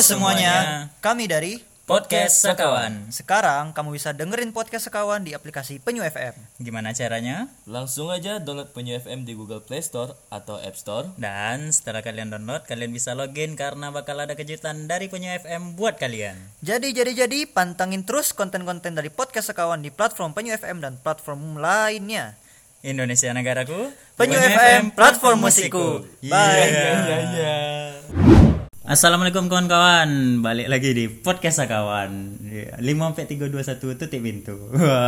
Halo semuanya, kami dari Podcast Sekawan. Sekarang kamu bisa dengerin podcast Sekawan di aplikasi Penyu FM. Gimana caranya? Langsung aja download Penyu FM di Google Play Store atau App Store. Dan setelah kalian download, kalian bisa login karena bakal ada kejutan dari Penyu FM buat kalian. Jadi jadi jadi pantangin terus konten-konten dari podcast Sekawan di platform Penyu FM dan platform lainnya. Indonesia negaraku, Penyu FM, platform musikku. Bye. Assalamualaikum kawan-kawan, balik lagi di podcast Sakawan. 5 sampai 321 tutup pintu.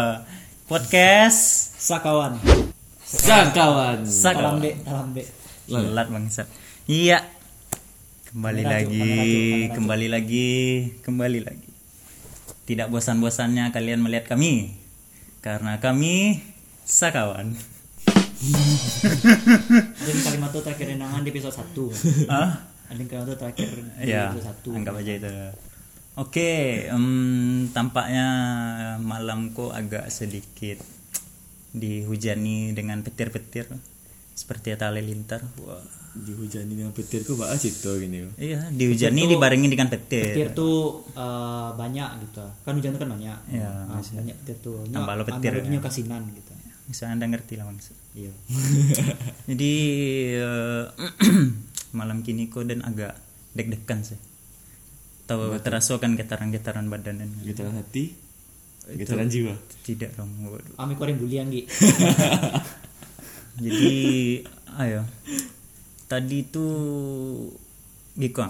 Podcast Sakawan. Sakawan. Sakawan. Talambe, talambe. Telat bangsat. Iya. Kembali Cuk, lagi, kamera, Cuk. kembali lagi, kembali lagi. Tidak bosan-bosannya kalian melihat kami. Karena kami Sakawan. Dan kalimat itu terakhir di episode 1. ah? Ada kalimat itu terakhir Ya, 1. anggap aja itu. Oke, em, tampaknya malamku agak sedikit dihujani dengan petir-petir seperti tali lintar. Wah. Dihujani dengan petir kok bak cito gini. Iya, dihujani dibarengi dengan petir. Petir tuh eh, banyak gitu. Kan hujan tuh kan banyak. Ya, Ah, banyak petir tuh. Tambah lo petir, Analoginya ya. kasinan gitu. Misalnya Anda ngerti lah maksud. Iya. Jadi eh, malam kini kok dan agak deg-degan sih. Tahu terasa kan getaran-getaran badan dan Getaran hati, getaran jiwa. tidak dong. Ami koreng bulian Gi. Jadi ayo tadi itu Giko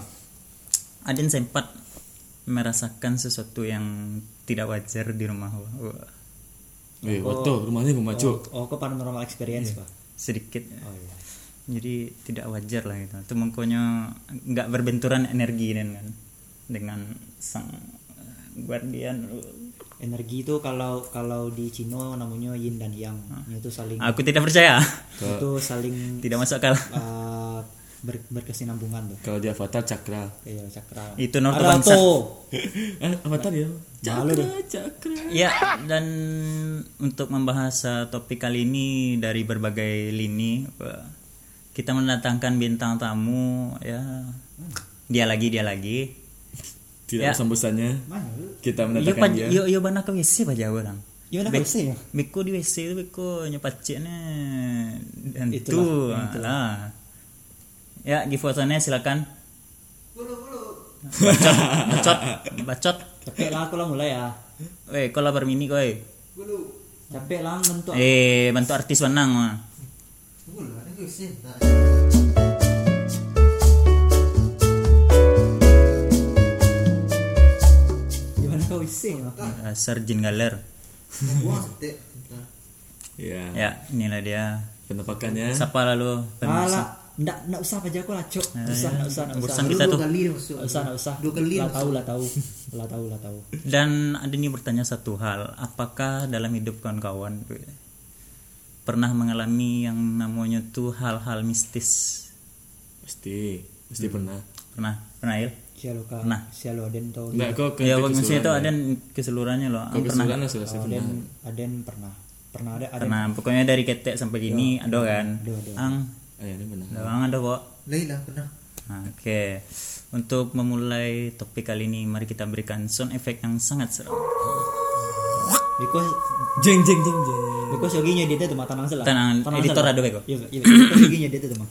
ada yang sempat merasakan sesuatu yang tidak wajar di rumah Wah, Eh, waktu rumahnya gue maju. Oh, kok paranormal experience, Pak? sedikit Oh iya. Jadi tidak wajar lah gitu itu makanya nggak berbenturan energi dan kan dengan sang eh, guardian Energi itu kalau kalau di Cino namanya yin dan yang. Itu saling aku tidak percaya itu saling tidak masuk akal eh, ber, berkesinambungan tuh. Kalau di Avatar cakra. Iya, cakra. Itu Naruto bangsa. Eh, Avatar ya? Deh. Cakra. Ya, dan untuk membahas uh, topik kali ini dari berbagai lini, kita mendatangkan bintang tamu ya. Dia lagi, dia lagi. Tidak Ya. bosan-bosannya. Kita Yo mendatangkan pa dia. yo yo bana ke WC pa jago orang. Iya, nak WC ya? Beko di WC itu beko nyepaciknya dan itu Itulah, lah. Ya, di fotonya silakan. Bacot, bacot, bacot. Capek lah aku lah mulai ya. Weh, kau lapar mini kau. eh. Capek lah bentuk. Eh, bantu artis wenang. mah. Gimana kau isi? Dasar jin galer. Ya. Ya, inilah dia. Penampakannya. Siapa lalu? Alah, ndak ndak usah aja aku lah, Cok. Usah, ndak usah, ndak usah. Urusan kita tuh. Ndak usah, ndak usah. Lah tahu, lah tahu. Lah tahu, lah tahu. Dan ada nih bertanya satu hal, apakah dalam hidup kawan-kawan pernah mengalami yang namanya tuh hal-hal mistis? Pasti. Pasti pernah. Pernah? Pernah il? Sialo ka. Nah. Sialo Aden tahu. Enggak kok Ya, ke maksudnya itu keseluruhan ada ya. keseluruhannya loh. Kok pernah? keseluruhan pernah. Aden Aden pernah. Pernah ada Aden. Pernah. Pokoknya dari ketek sampai gini ada kan? Ada, ada. Ang, Ah, ya, benar. ada ang ada kok. Laila pernah. Nah, Oke, untuk memulai topik kali ini, mari kita berikan sound effect yang sangat seram. Because Jeng jeng jeng jeng. because yogi nyedit itu mah tanang salah. Tenang, editor ada beko. Iya, iya. Because yogi nyedit itu mah.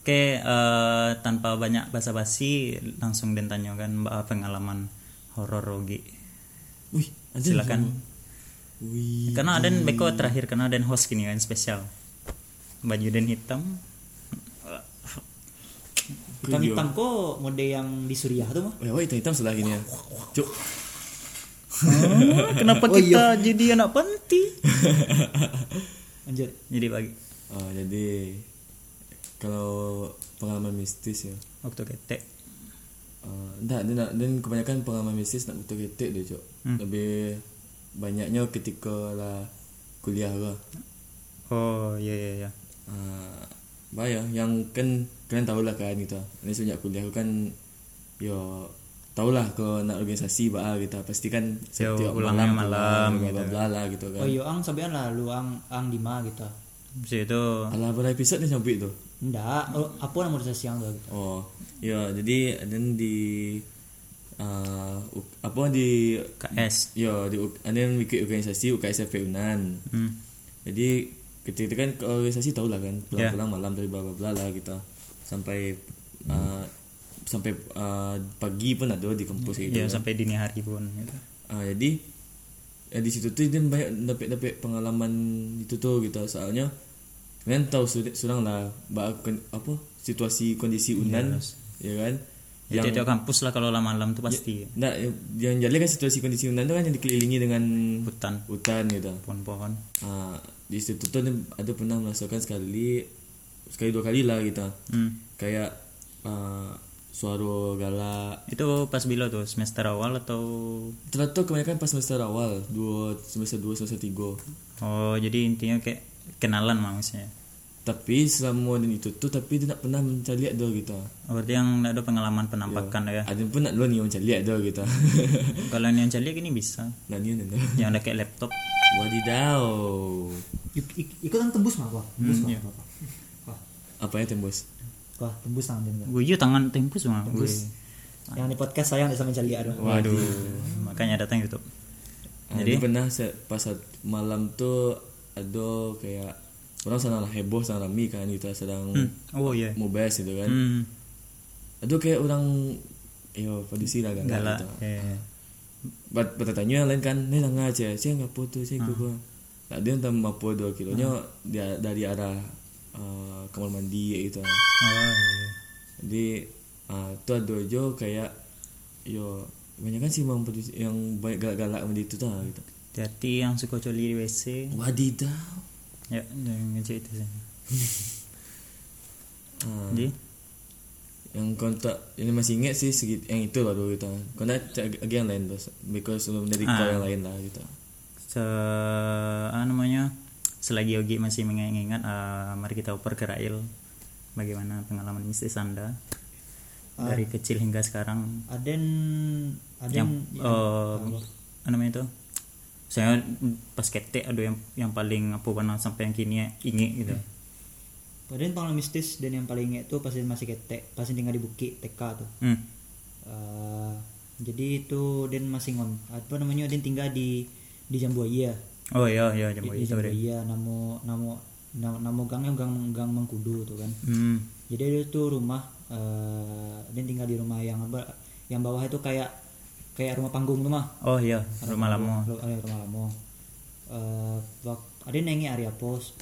Oke, eh, tanpa banyak basa-basi, langsung den tanyakan mbak pengalaman horor Rogi. Wih. Silakan. Wih. Karena ada beko terakhir, karena ada host kini kan spesial. Baju dan hitam. Hitam hitam kok mode yang di Suriah tuh mah. Wah, wah, hitam-hitam sebelah gini ya. Cuk. Kenapa kita jadi anak panti? Lanjut. Jadi bagi Oh, jadi kalau pengalaman mistis ya. waktu ketek. Uh, enggak, dan, dan kebanyakan pengalaman mistis nak betul ketek deh, Cok. Lebih banyaknya ketika lah kuliah lah. Oh iya iya iya. Uh, bahaya yang kan kalian tahu lah kan gitu. Ini sejak kuliah aku kan yo tahulah kalau nak organisasi bah gitu pasti kan Yo, setiap ulangnya malam bla gitu. bla bla lah gitu kan. Oh iya ang sampean lah lu ang ang di mana gitu. Habis itu Alah berapa episode nih sampai itu? Enggak, oh, apa organisasi yang tuh gitu. Oh, ya jadi ada di uh, apa di KS ya di U- ada ikut organisasi UKSFP Unan. hmm. Jadi ketika kan ke organisasi tau lah kan pulang-pulang malam dari bla bla bla lah kita sampai uh, sampai uh, pagi pun ada di kampus gitu. ya kan. sampai dini hari pun gitu. Ah, jadi ya di situ tuh dia banyak dapat dapat pengalaman itu tuh gitu soalnya kalian tahu sudah lah apa situasi kondisi unan ya kan Ya, tiap kampus lah kalau malam tuh pasti nah, yang jadi kan situasi kondisi unan tuh kan yang dikelilingi dengan hutan hutan gitu pohon-pohon ah, di situ tuh ada- pernah merasakan sekali sekali dua kali lah gitu hmm. kayak ah, suara galak itu pas bilo tuh semester awal atau? Ternyata kebanyakan pas semester awal dua semester dua semester tiga. Oh jadi intinya kayak kenalan maksudnya? Tapi selama dan itu tuh tapi dia tak pernah mencari ada gitu. Oh, berarti yang nggak ada pengalaman penampakan ya ada pun nak dulu ni orang cari ada gitu. Kalau yang calik ini bisa? Nah ni ada yang ada kayak laptop. Wadidaw. Ik- ik- ikutan tembus mah wah tembus mah iya. apa ya tembus wah tembus tangan dia gue iya tangan tempus mah tembus. Yang di podcast saya nggak sama cali aduh. Waduh. Makanya datang YouTube. Jadi? pernah se- pas saat malam tuh ada kayak orang sana lah heboh sana rame kan kita sedang oh iya. mau bahas gitu kan. Hmm. ada kayak orang yo kondisi lah kan galak gitu. ya Bat bertanya yang lain kan, ni tengah aja, saya nggak putus, saya Ah. gue Nah, dia entah mampu dua kilonya dia dari arah uh, kamar mandi gitu. oh, iya. Jadi uh, tu ada jo kayak yo banyak kan sih bang yang banyak galak-galak dia itu tah gitu. hati yang suka coli di WC Wadidaw. ya jangan ngecek itu sih Uh, jadi yang kontak ini masih ingat sih segit yang itu baru gitu. Kau nak cek lagi yang lain terus because sebelum dari Ah. yang lain lah gitu. se apa namanya selagi Yogi masih mengingat eh, mari kita oper ke Rail. Bagaimana pengalaman mistis anda dari kecil hingga sekarang. Aden yang Aden eh, apa namanya itu? Saya pas ketek ada yang yang paling apa pernah sampai yang kini inget gitu. Aden pengalaman mistis dan yang paling ingat tuh pas masih ketek pas tinggal di Bukit TK tuh. Hmm. Eh, jadi itu Den masih ngon apa namanya Den tinggal di di Jambuaya oh iya iya jam di itu deh Jambuaya namo namo namo, gangnya gang gang Mengkudu tuh kan. Hmm. jadi itu rumah eh Den tinggal di rumah yang apa yang bawah itu kayak kayak rumah panggung tuh mah. Oh iya rumah lama Ru- eh, rumah lama eh wak, ada nengi area pos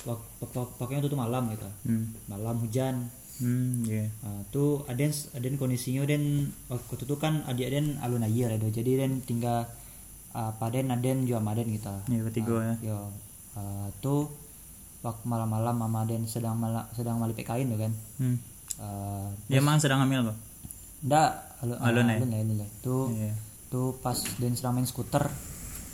waktunya itu tuh malam gitu. Hmm. malam hujan. Hmm iya. Nah, tuh aden aden kondisinya den waktu itu kan adik aden alun air ada. Jadi den tinggal apa den aden juga sama aden gitu. Iya, ketiga ya. yo eh, tuh waktu malam-malam mama aden sedang mala, sedang malipek kain tuh kan. Hmm. Eh, dia emang sedang hamil kok ndak alun Alun ya? alun alun lah tuh iya. tuh pas den sedang main skuter.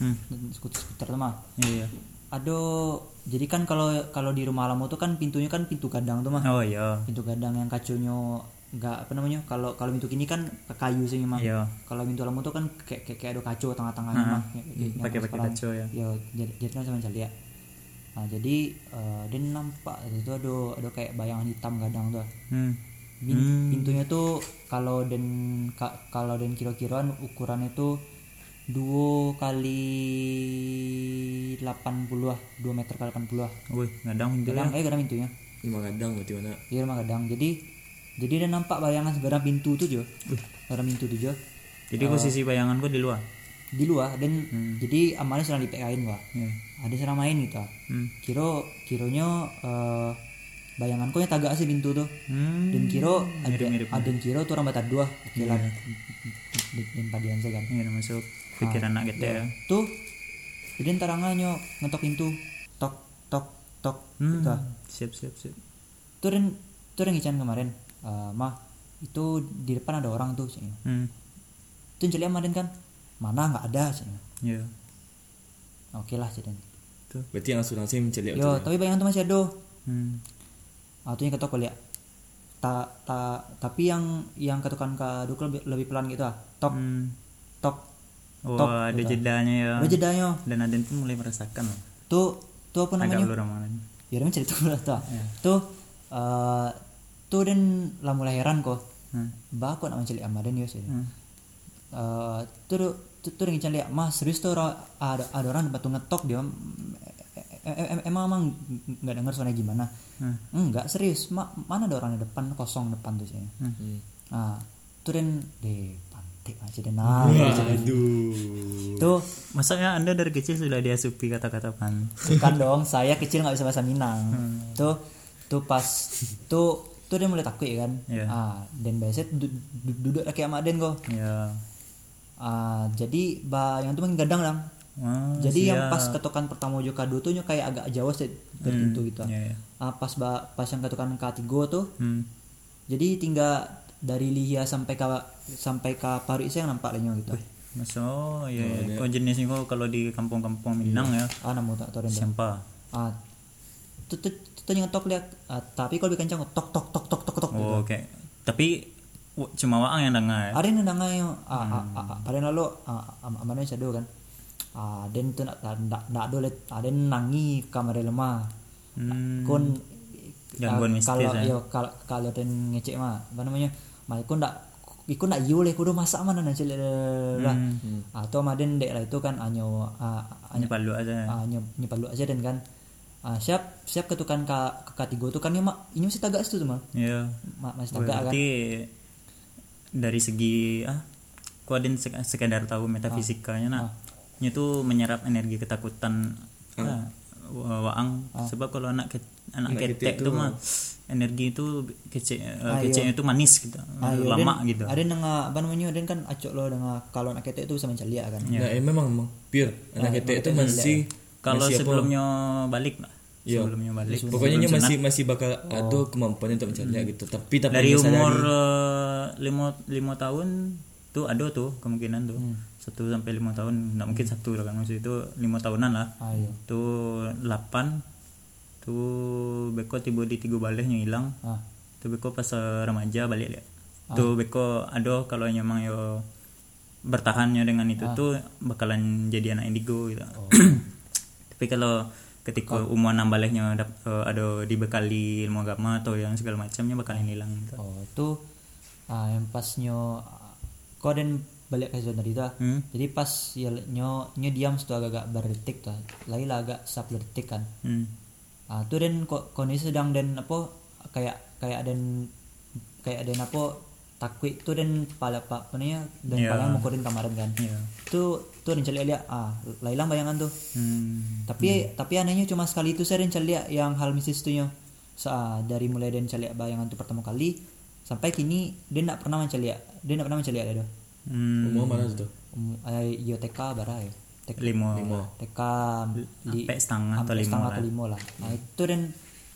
Hmm. skuter skuter tuh mah. Iya. Aduh jadi kan kalau kalau di rumah alamu tuh kan pintunya kan pintu gadang tuh mah. Oh iya. Pintu gadang yang kacunya nggak apa namanya kalau kalau pintu kini kan kayu sih mah iya. Kalau pintu alamu tuh kan kayak kayak, kayak ada kacu tengah-tengahnya mah Kayak- kayak- yang pakai pakai kaco ya. Ya jadi jadi kan sama ya nah jadi eh, dia nampak itu ada ada kayak bayangan hitam gadang tuh. Hmm. Bin- pintunya tuh kalau dan ka- kalau dan kira-kiraan ukuran itu dua kali 80 ah 2 meter kali 80 ah wih ngadang pintu ya gadang eh gadang pintunya. Lima kadang berarti mana? Iya rumah gadang. Jadi jadi dia nampak bayangan sebarang pintu tuh jo. Sebarang pintu tuh jo. jadi posisi bayangan gua di luar Di luar dan jadi amalnya sedang dipekain gua. Iya. Ada sedang main gitu. hmm. Kiro kironya eh bayanganku yang tagak sih pintu tuh. Hmm. Dan kiro ada ada kiro tuh rambat dua jalan Iya. dan padian saya kan. Iya, masuk pikiran anak kita ya. Tuh jadi tarangannya ngetok pintu tok tok tok Hmm. gitu. Siap, siap, siap. Tuh dan tuh kemarin eh, mah itu di depan ada orang tuh sih. Hmm. itu celik kemarin kan mana nggak ada sih Iya. oke lah jadi. Berarti yang langsung langsung mencari yo tapi bayangan tuh masih ada Hmm. ah tuh yang ketok lihat ta, ta, tapi yang yang ketukan ke dukul lebih, lebih pelan gitu ah tok Hmm. tok Oh, Tok, ada gitu. jedanya ya. ada jedanya Dan Aden pun mulai merasakan tuh tuh apa Agak namanya ulur ramalan. ya namanya cerita dulu tuh tuh eh tuh dan lah mulai heran kok Hmm. kok nak mencari ama dan yo sih Hmm. Eh, tuh tuh tuh yang lihat mas serius tuh ada ada orang batu ngetok dia eh, eh, eh, emang emang nggak dengar suara gimana Hmm. enggak serius Ma- mana ada orang di depan kosong depan tuh sih Hmm. nah tuh dan deh pantik aja deh nah Aduh. tuh Masanya anda dari kecil sudah diasupi kata-kata pan. kan dong saya kecil nggak bisa bahasa Minang tuh tuh pas tuh tuh dia mulai takut ya kan Iya. ah dan biasanya du- du- duduk lagi sama Aden kok Ya. ah jadi bah yang tuh makin gadang lang Wah, jadi yang siap. pas ketukan pertama juga dua tuh kayak agak jauh sih dari pintu gitu ya, ya. ah pas ba, pas yang ketukan ketiga tuh Hmm. jadi tinggal dari Lihia sampai ke sampai ke Paru saya yang nampak lainnya gitu Masa oh iya, iya. Kok jenisnya kok kalau di kampung-kampung Minang ya. ah namu tak tahu Sampah. ah tuh yang ngetok lihat ah, tapi kalau lebih kencang tok tok tok tok tok tok Oh, oke. Tapi cuma waang yang dengar. ya? ada yang nangga yang ah, ah, ah, ada yang lalu mana yang shadow kan ah den tuh nak nak nak do let ada yang nangi kamar lemah Hmm. kon Gangguan mistis, kalau ya. yo kalau kalau den ngecek mah apa namanya mah kon ndak ikut ndak yo leh kudu masak mana nanti lah Hmm. atau maden dek lah itu kan anyo Hanya palu aja. ah, nyep nyepal lu aja dan kan ah, siap siap ketukan ke ke katigo tuh kan ya mak? Ini masih tagak situ tuh mah Iya. Ma- masih tagak kan? Berarti dari segi ah ada yang sek- sekedar tahu metafisikanya nah nya tuh menyerap energi ketakutan ah, wa- waang. Sebab kalau anak ke- anak ketek tuh mah energi itu kece eh, keceknya itu manis gitu Ayo, lama dan gitu. Ada yang apa namanya dan kan acok lo dengan kalau anak ketek itu bisa mencelia kan? Nah, eh, memang memang pure. Anak ketek itu masih kalau sebelumnya balik lah Iya. sebelumnya balik. Pokoknya nya masih masih bakal ada kemampuan untuk mencari gitu. Tapi tapi dari umur eh, lima lima tahun tuh ada tuh kemungkinan tuh. Hmm. satu sampai lima tahun nggak mungkin satu lah kan. Maksud itu lima tahunan lah. Ayo tuh delapan tuh beko tiba di tiga balehnya hilang. Ah. Tuh beko pas eh, remaja balik lihat tuh beko ada kalau memang yo bertahannya dengan itu tuh bakalan jadi anak indigo gitu. Tapi kalau ketika umur enam balehnya dap- eh, ada dibekali ilmu agama atau yang segala macamnya bakalan hilang gitu. oh itu ah yang pasnya kau dan balik ke zona tadi tuh Hmm. jadi pas ya nyo nyo diam situ agak-agak berdetik tuh lagi lah agak satu detik kan Hmm. ah tuh dan kondisi sedang dan apa kayak kayak dan kayak dan apa takut tuh dan pala pak namanya dan Ya. paling mau kamaran kan Iya. tuh tuh dan cari lihat ah lah hilang bayangan tuh Hmm. tapi tapi anehnya cuma sekali itu saya dan cari lihat yang hal mistis tuh nya Sa- dari mulai dan cari lihat bayangan tuh pertama kali sampai kini dia tidak pernah mencari lihat dia tidak pernah mencari lihat dia Hmm. Umur mana tuh? um, eh, yo TK bara ya TK, Limo. TK li- Sampai setengah atau lima setengah lah. atau lima lah nah itu dan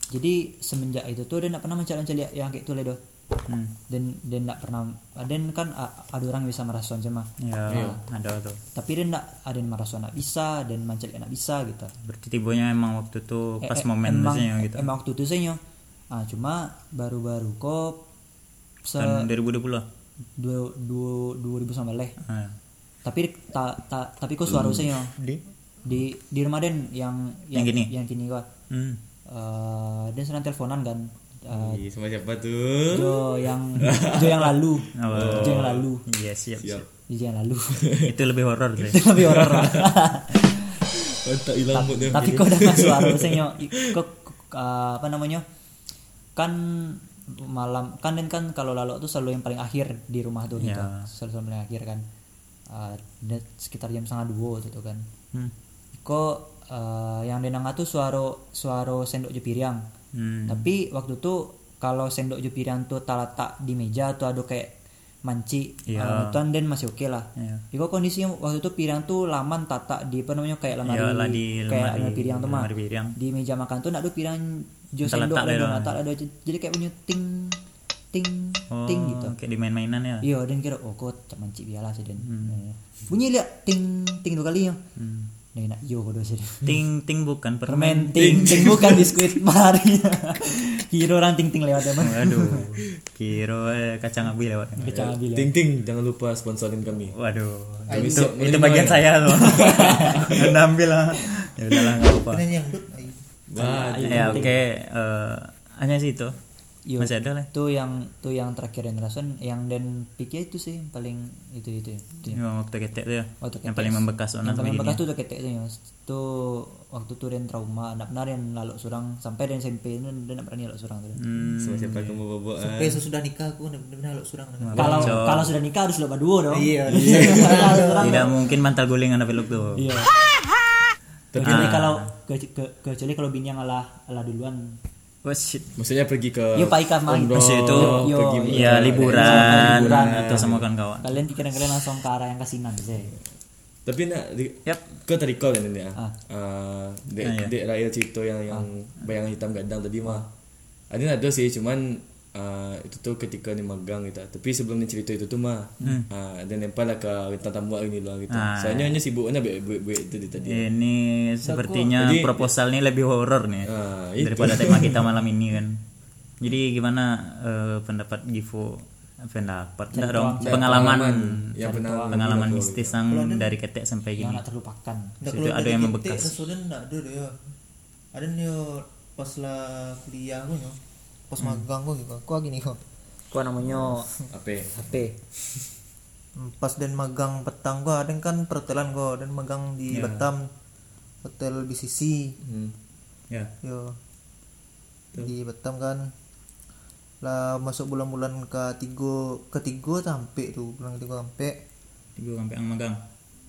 jadi semenjak itu tuh dia tidak pernah mencari mencari yang kayak itu ledo Hmm. dan dia tidak pernah dan kan a- ada orang bisa merasuan cuma Ya, ada tuh. tapi dia tidak ada yang merasuan tidak bisa dan mencari tidak bisa gitu Berarti tibonya emang waktu itu pas Eh, eh, momen emang, biasanya gitu. emang waktu itu saya ah cuma baru-baru kok se Tahun 2020 lah. dua dua dua ribu sama leh Ah. tapi ta, ta, tapi kok suara saya Di? di di rumah den yang Yang gini? yang kini kok Hmm. eh dan senang teleponan kan Eh, Ih, sama siapa tuh? Jo yang Jo yang lalu Oh. Jo yang lalu Iya siap. Siap. Jo yang lalu itu lebih horor sih. itu lebih horor. Tak hilang tapi kok dengan suara biasanya kok kok, uh, apa namanya kan malam kan dan kan kalau lalu tuh selalu yang paling akhir di rumah tuh gitu Ya. selalu yang paling akhir kan Uh, sekitar jam setengah dua gitu kan Hmm. kok uh, yang denang tuh suara suara sendok jepiriang Hmm. tapi waktu itu kalau sendok jepiriang tuh tak di meja tuh ada kayak manci Iya. uh, tuan dan masih oke lah Iya. Iko kondisinya waktu itu piring tuh laman tata di apa namanya kayak lemari Iya, lah di kayak lemari- piring tuh mah di meja makan tuh nak ada piring jo sendok dan letak ada jadi kayak punya ting ting Oh, ting gitu kayak di main-mainan ya. iya dan kira oh kok cak manci biasa sih dan Hmm. Eh, bunyi lihat ting ting dua kali ya dan nak yo kode sih Ting ting bukan permen permen. ting ting bukan biskuit mari kira orang ting ting lewat ya Waduh. Kiro eh, kacang api lewat. kecang abil ya. Ting ting, jangan lupa sponsorin kami. Waduh. Kami itu siap itu bagian ya. saya tuh. Anda ambil lah. Ya udahlah enggak apa-apa. Ayo. Nah, Ya oke eh, hanya sih itu. Yo, Masih ada lah. Tuh yang tuh yang terakhir yang ngerasain yang dan pikir itu sih yang paling itu itu. itu. Ya, waktu ketek tuh ya. Waktu yang paling membekas yang paling begini. bekas tuh udah ketek tuh ya. Tuh waktu tuh dan trauma, nak benar yang lalu surang sampai dan SMP itu dia nak berani lalu surang tuh. Hmm. Siapa kamu bobo ah. Sampai sesudah nikah aku benar-benar lo surang. Kalau kalau sudah nikah harus lo berdua dong. Iya. Tidak mungkin mantal guling anak peluk tuh. Iya. Kecuali kalau ke- ke- kecuali kalau bini yang alah alah duluan. Maksudnya pergi ke Yo Pak Ika itu Yo, pergi ya liburan, liburan. atau sama kawan-kawan. Kalian pikiran kalian langsung ke arah yang kasinan sih. Tapi nak di, Yap. kau tadi call kan ini ah. Ah. Ah, dek, Ah, ya. dek raya cerita yang yang bayangan hitam gadang tadi mah. Ada ada sih cuman ah, itu tuh ketika ni magang gitu. Tapi sebelum ni cerita itu tuh mah ah, dan nempel lah ke rentan tamu ini lah gitu. Ah. Soalnya hanya sibuknya buat-buat itu di tadi. Ini sepertinya Jadi- proposal ini lebih horor nih itu. daripada tema kita malam ini kan. Jadi gimana eh, pendapat Givo pendapat dong pengalaman yang pernah pengalaman mistis yang dari ketek sampai Yang gini. nak terlupakan. Situ ada yang membekas. Ada deh ya. Ada nih yo, pas lah kuliah aku Pas magang aku gitu. Aku gini kok. Kau namanya apa? HP. Hmm, Pas dan magang petang gua ada kan perhotelan gua dan magang di Batam hotel BCC Hmm. Ya. yo di Batam kan lah masuk bulan-bulan ketiga ketiga sampai tuh bulan ketiga sampai Tiga sampai yang magang.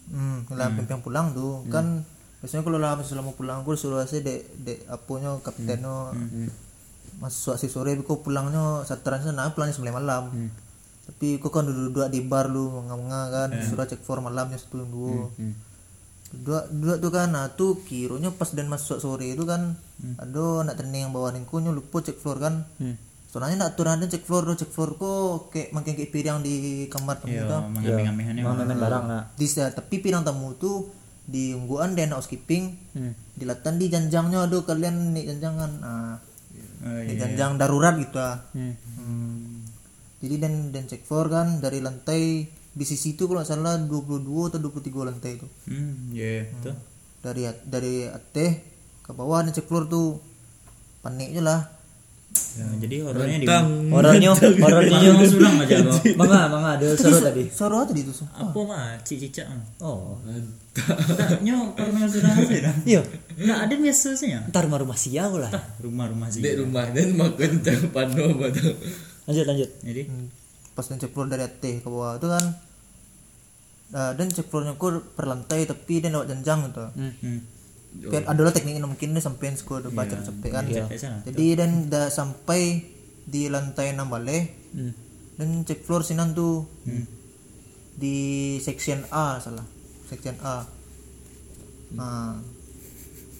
Hmm, lah hmm. pulang tuh kan biasanya kalau lah selama pulang aku suruh saya dek dek apunya kaptennya masuk si sore kok pulangnya sataran sana pulangnya sembilan malam. Tapi kok kan duduk-duduk di bar lu menga kan suruh cek for malamnya satu dua dua dua tuh kan nah tuh kironya pas dan masuk sore itu kan aduh nak training yang bawa ningkunya lupa cek floor kan. Soalnya nak turun cek floor cek floor kok kayak makin kayak piring di kamar tamu Yo, tuh mengambil-ngambilnya. Mau main barang lah. di tapi pirang tamu tuh di ungguan dan housekeeping Hmm. dilatan di janjangnya aduh kalian nih janjangan ah Oh, iya. janjang darurat gitu ah Hmm. Hmm. jadi dan dan cek floor kan dari lantai BCC itu kalau nggak salah 22 atau 23 lantai itu Hmm, ya, tuh. dari at- dari ateh ke bawah dan cek floor tuh panik aja lah Ya, jadi horornya di Horornya, horornya Mangga surang aja lo. Mangga, mangga ada seru tadi. suara tadi tuh Su. Apa mah cicicak. Oh. Nyo pernah surang aja dah. Iya. Nah, ada biasa sih ya. Ntar rumah-rumah siau lah. Rumah-rumah sih. Dek rumah dan makan tang pano betul. Lanjut, lanjut. Jadi pas dan cek floor dari ateh ke bawah itu kan ah, dan cek floornya kur per lantai tapi dia lewat janjang gitu hmm. Biar adalah tekniknya mungkin dia sampai sekolah udah baca sampai kan sana. jadi dan dah sampai di lantai enam balik Hmm. dan cek floor sinan tuh di section A salah section A. Nah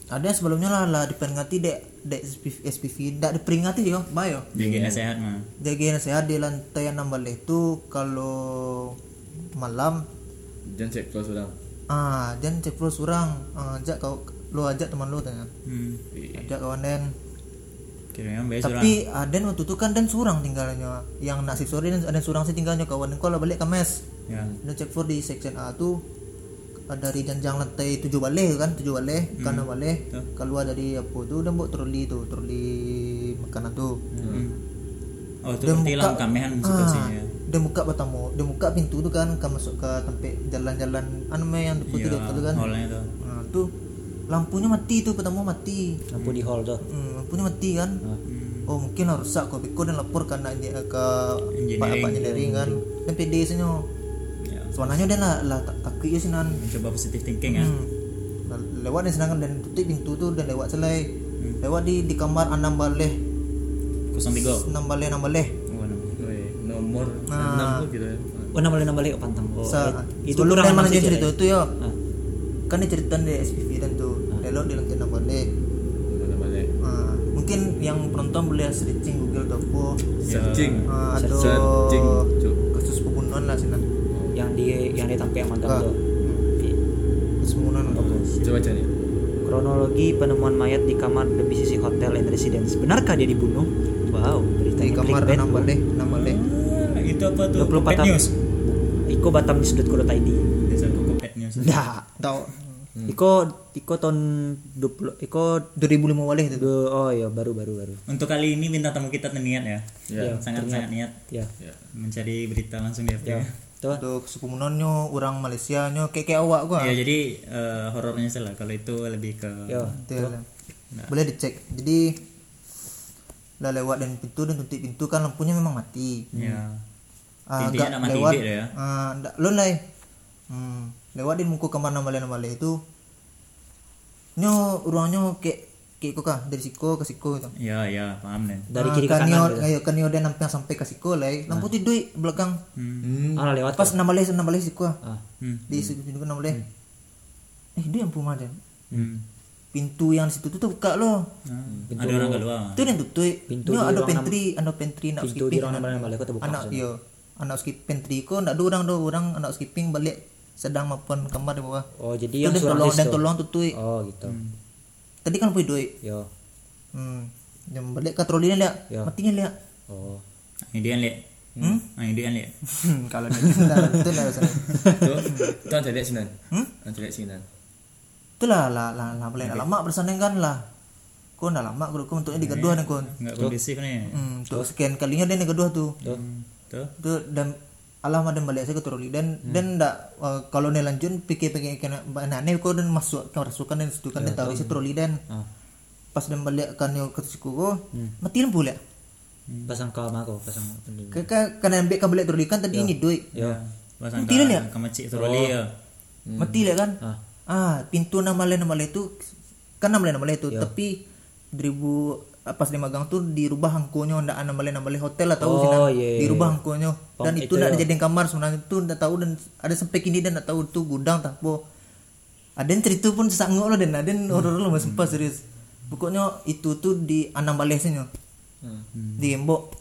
ada yang sebelumnya lah lah diperingati dek. Dek SPV, SPV tidak diperingati juga bayo jaga sehat mah. jaga sehat di lantai enam balik itu kalau malam Jangan cek kelas orang. ah jangan cek floor surang ah, ajak kau lu ajak teman lu tanya Hmm. ajak kawan dan. Kira yang biasa surang. tapi Aden waktu itu kan dan surang tinggalnya. Yang nasib sore dan ada surang sih tinggalnya kawan kalau balik ke mes Ya. dan cek floor di section A tuh dari janjang lantai tujuh balik kan tujuh balik kanan balik Tuh. keluar dari apa tuh dan buat troli tuh troli makanan tuh Hmm. Oh, berarti buka- lang kamehan ah, situasinya. dia buka bertamu dia buka pintu tuh kan kan masuk ke tempat jalan-jalan mah yang putih Iya, itu kan hallnya tuh. nah, tuh lampunya mati tuh pertama mati Lampu di hall tuh. hmm, lampunya mati kan oh mungkin harus rusak Biko dan lapor karena dia ke pak Engineering. kan dan PD senyo Ya. soalnya dia lah lah tak ya sinan Mencoba positive thinking ya. hmm. Le- lewat dan senangan dan tutup pintu tuh dan lewat selai lewat di di kamar enam balik 03. enam balik enam balik Oh, nomor Nah. 6 gitu ya. Oh, nama nama lagi ke pantang. Oh, Sa- itu kurang dan mana dia cerita itu ya Ah. kan dia cerita di SPV dan tuh lewat di lantai enam balik balik. Ah, mungkin yang penonton boleh searching Google atau apa Searching. Ah. Cuk. kasus pembunuhan lah sinan Yang di yang di tampil yang magang Ah. tuh. Coba nih. Kronologi penemuan mayat di kamar The BCC Hotel and Residence. Benarkah dia dibunuh? Wow, berita di kamar enam balik enam balik Ah, itu apa tuh? 24 Pet tahun. news. Iko Batam di sudut.id. Desa koko pet news. Dah. tahu Iko Iko tahun 20 Iko 2005 walih itu oh iya baru baru baru. Untuk kali ini bintang tamu kita niat ya. Sangat sangat niat Ya. mencari berita langsung di FB. Tuh. untuk suku Munonyo orang Malaysia nyo kayak kayak awak gua. Ya jadi eh, horornya salah kalau itu lebih ke Yo. Betul. boleh dicek. Jadi lah lewat dan pintu dan tutup pintu kan lampunya memang mati. Ya. Ah, Intinya nak mati lewat. ya. ah, ndak- lo lah. Hmm, lewat di muka kamar namale namale itu. Nyo ruangnya kayak kayak kok kah dari siko ke siko itu ya ya paham deh. Dari Ah, kiri ke kan kanan. gitu. ayo kan nyo dan nampang sampai ke siko lah lampu tidur belakang Hmm. Ah lewat pas namale namale siko ah. Ah. Hmm. di situ juga namale eh dia yang rumah Hmm. pintu yang di situ tuh buka loh Nah, ada orang keluar. itu yang tutup Pintu ada pantry ada pantry nak Pintu di ruang namanya balik terbuka. anak yo anak skip pantry ko ndak ada orang do orang anak skipping balik sedang maupun kamar di bawah Oh jadi yang tolong dan tolong tutup Oh gitu. Tadi kan punya duit Yo. hmm jam balik ke troli lihat Ya. matinya lihat Oh. Ini dia lihat. Hmm? Ah, ini dia lihat. kalau dia itu lah rasanya Tu, tu antar lihat sinan. Hmm? Antar lihat sinan. itulah lah lah lah boleh lama bersanding kan lah kau dah lama kau kau untuknya digaduh nih kau Enggak kondusif nih. hmm untuk sekian kalinya dia digaduh tuh Hmm. Tuh. itu dan alam ada balik saya ke troli dan dan ndak uh, kalau nih lanjut pikir pikir kena aneh kau dan masuk ke rasukan dan situ kan dan tahu isi troli dan Ah. pas dan balik kan yo ke siku ko mati lampu lihat Pasang kau aku pasang penduduk. ke ke kan ambil kan balik troli kan tadi ini duit. Ya. Pasang Tidak lihat? ke macik troli ya. mati lihat kan? Ah. ah pintu nama lain nama lain itu kan nama lain nama lain itu tapi 2000 pas di magang tuh dirubah angkonya ndak nama lain hotel sih Oh, nah. iya, iya. dirubah angkonya dan Pam- itu itu ndak ya. dijadiin kamar sebenarnya itu ndak tahu dan ada sampai kini dan ndak tahu tuh gudang tak po ada yang cerita pun sanggup loh dan ada yang horor loh mas sumpah serius. Pokoknya itu tuh di anam balesnya di gembok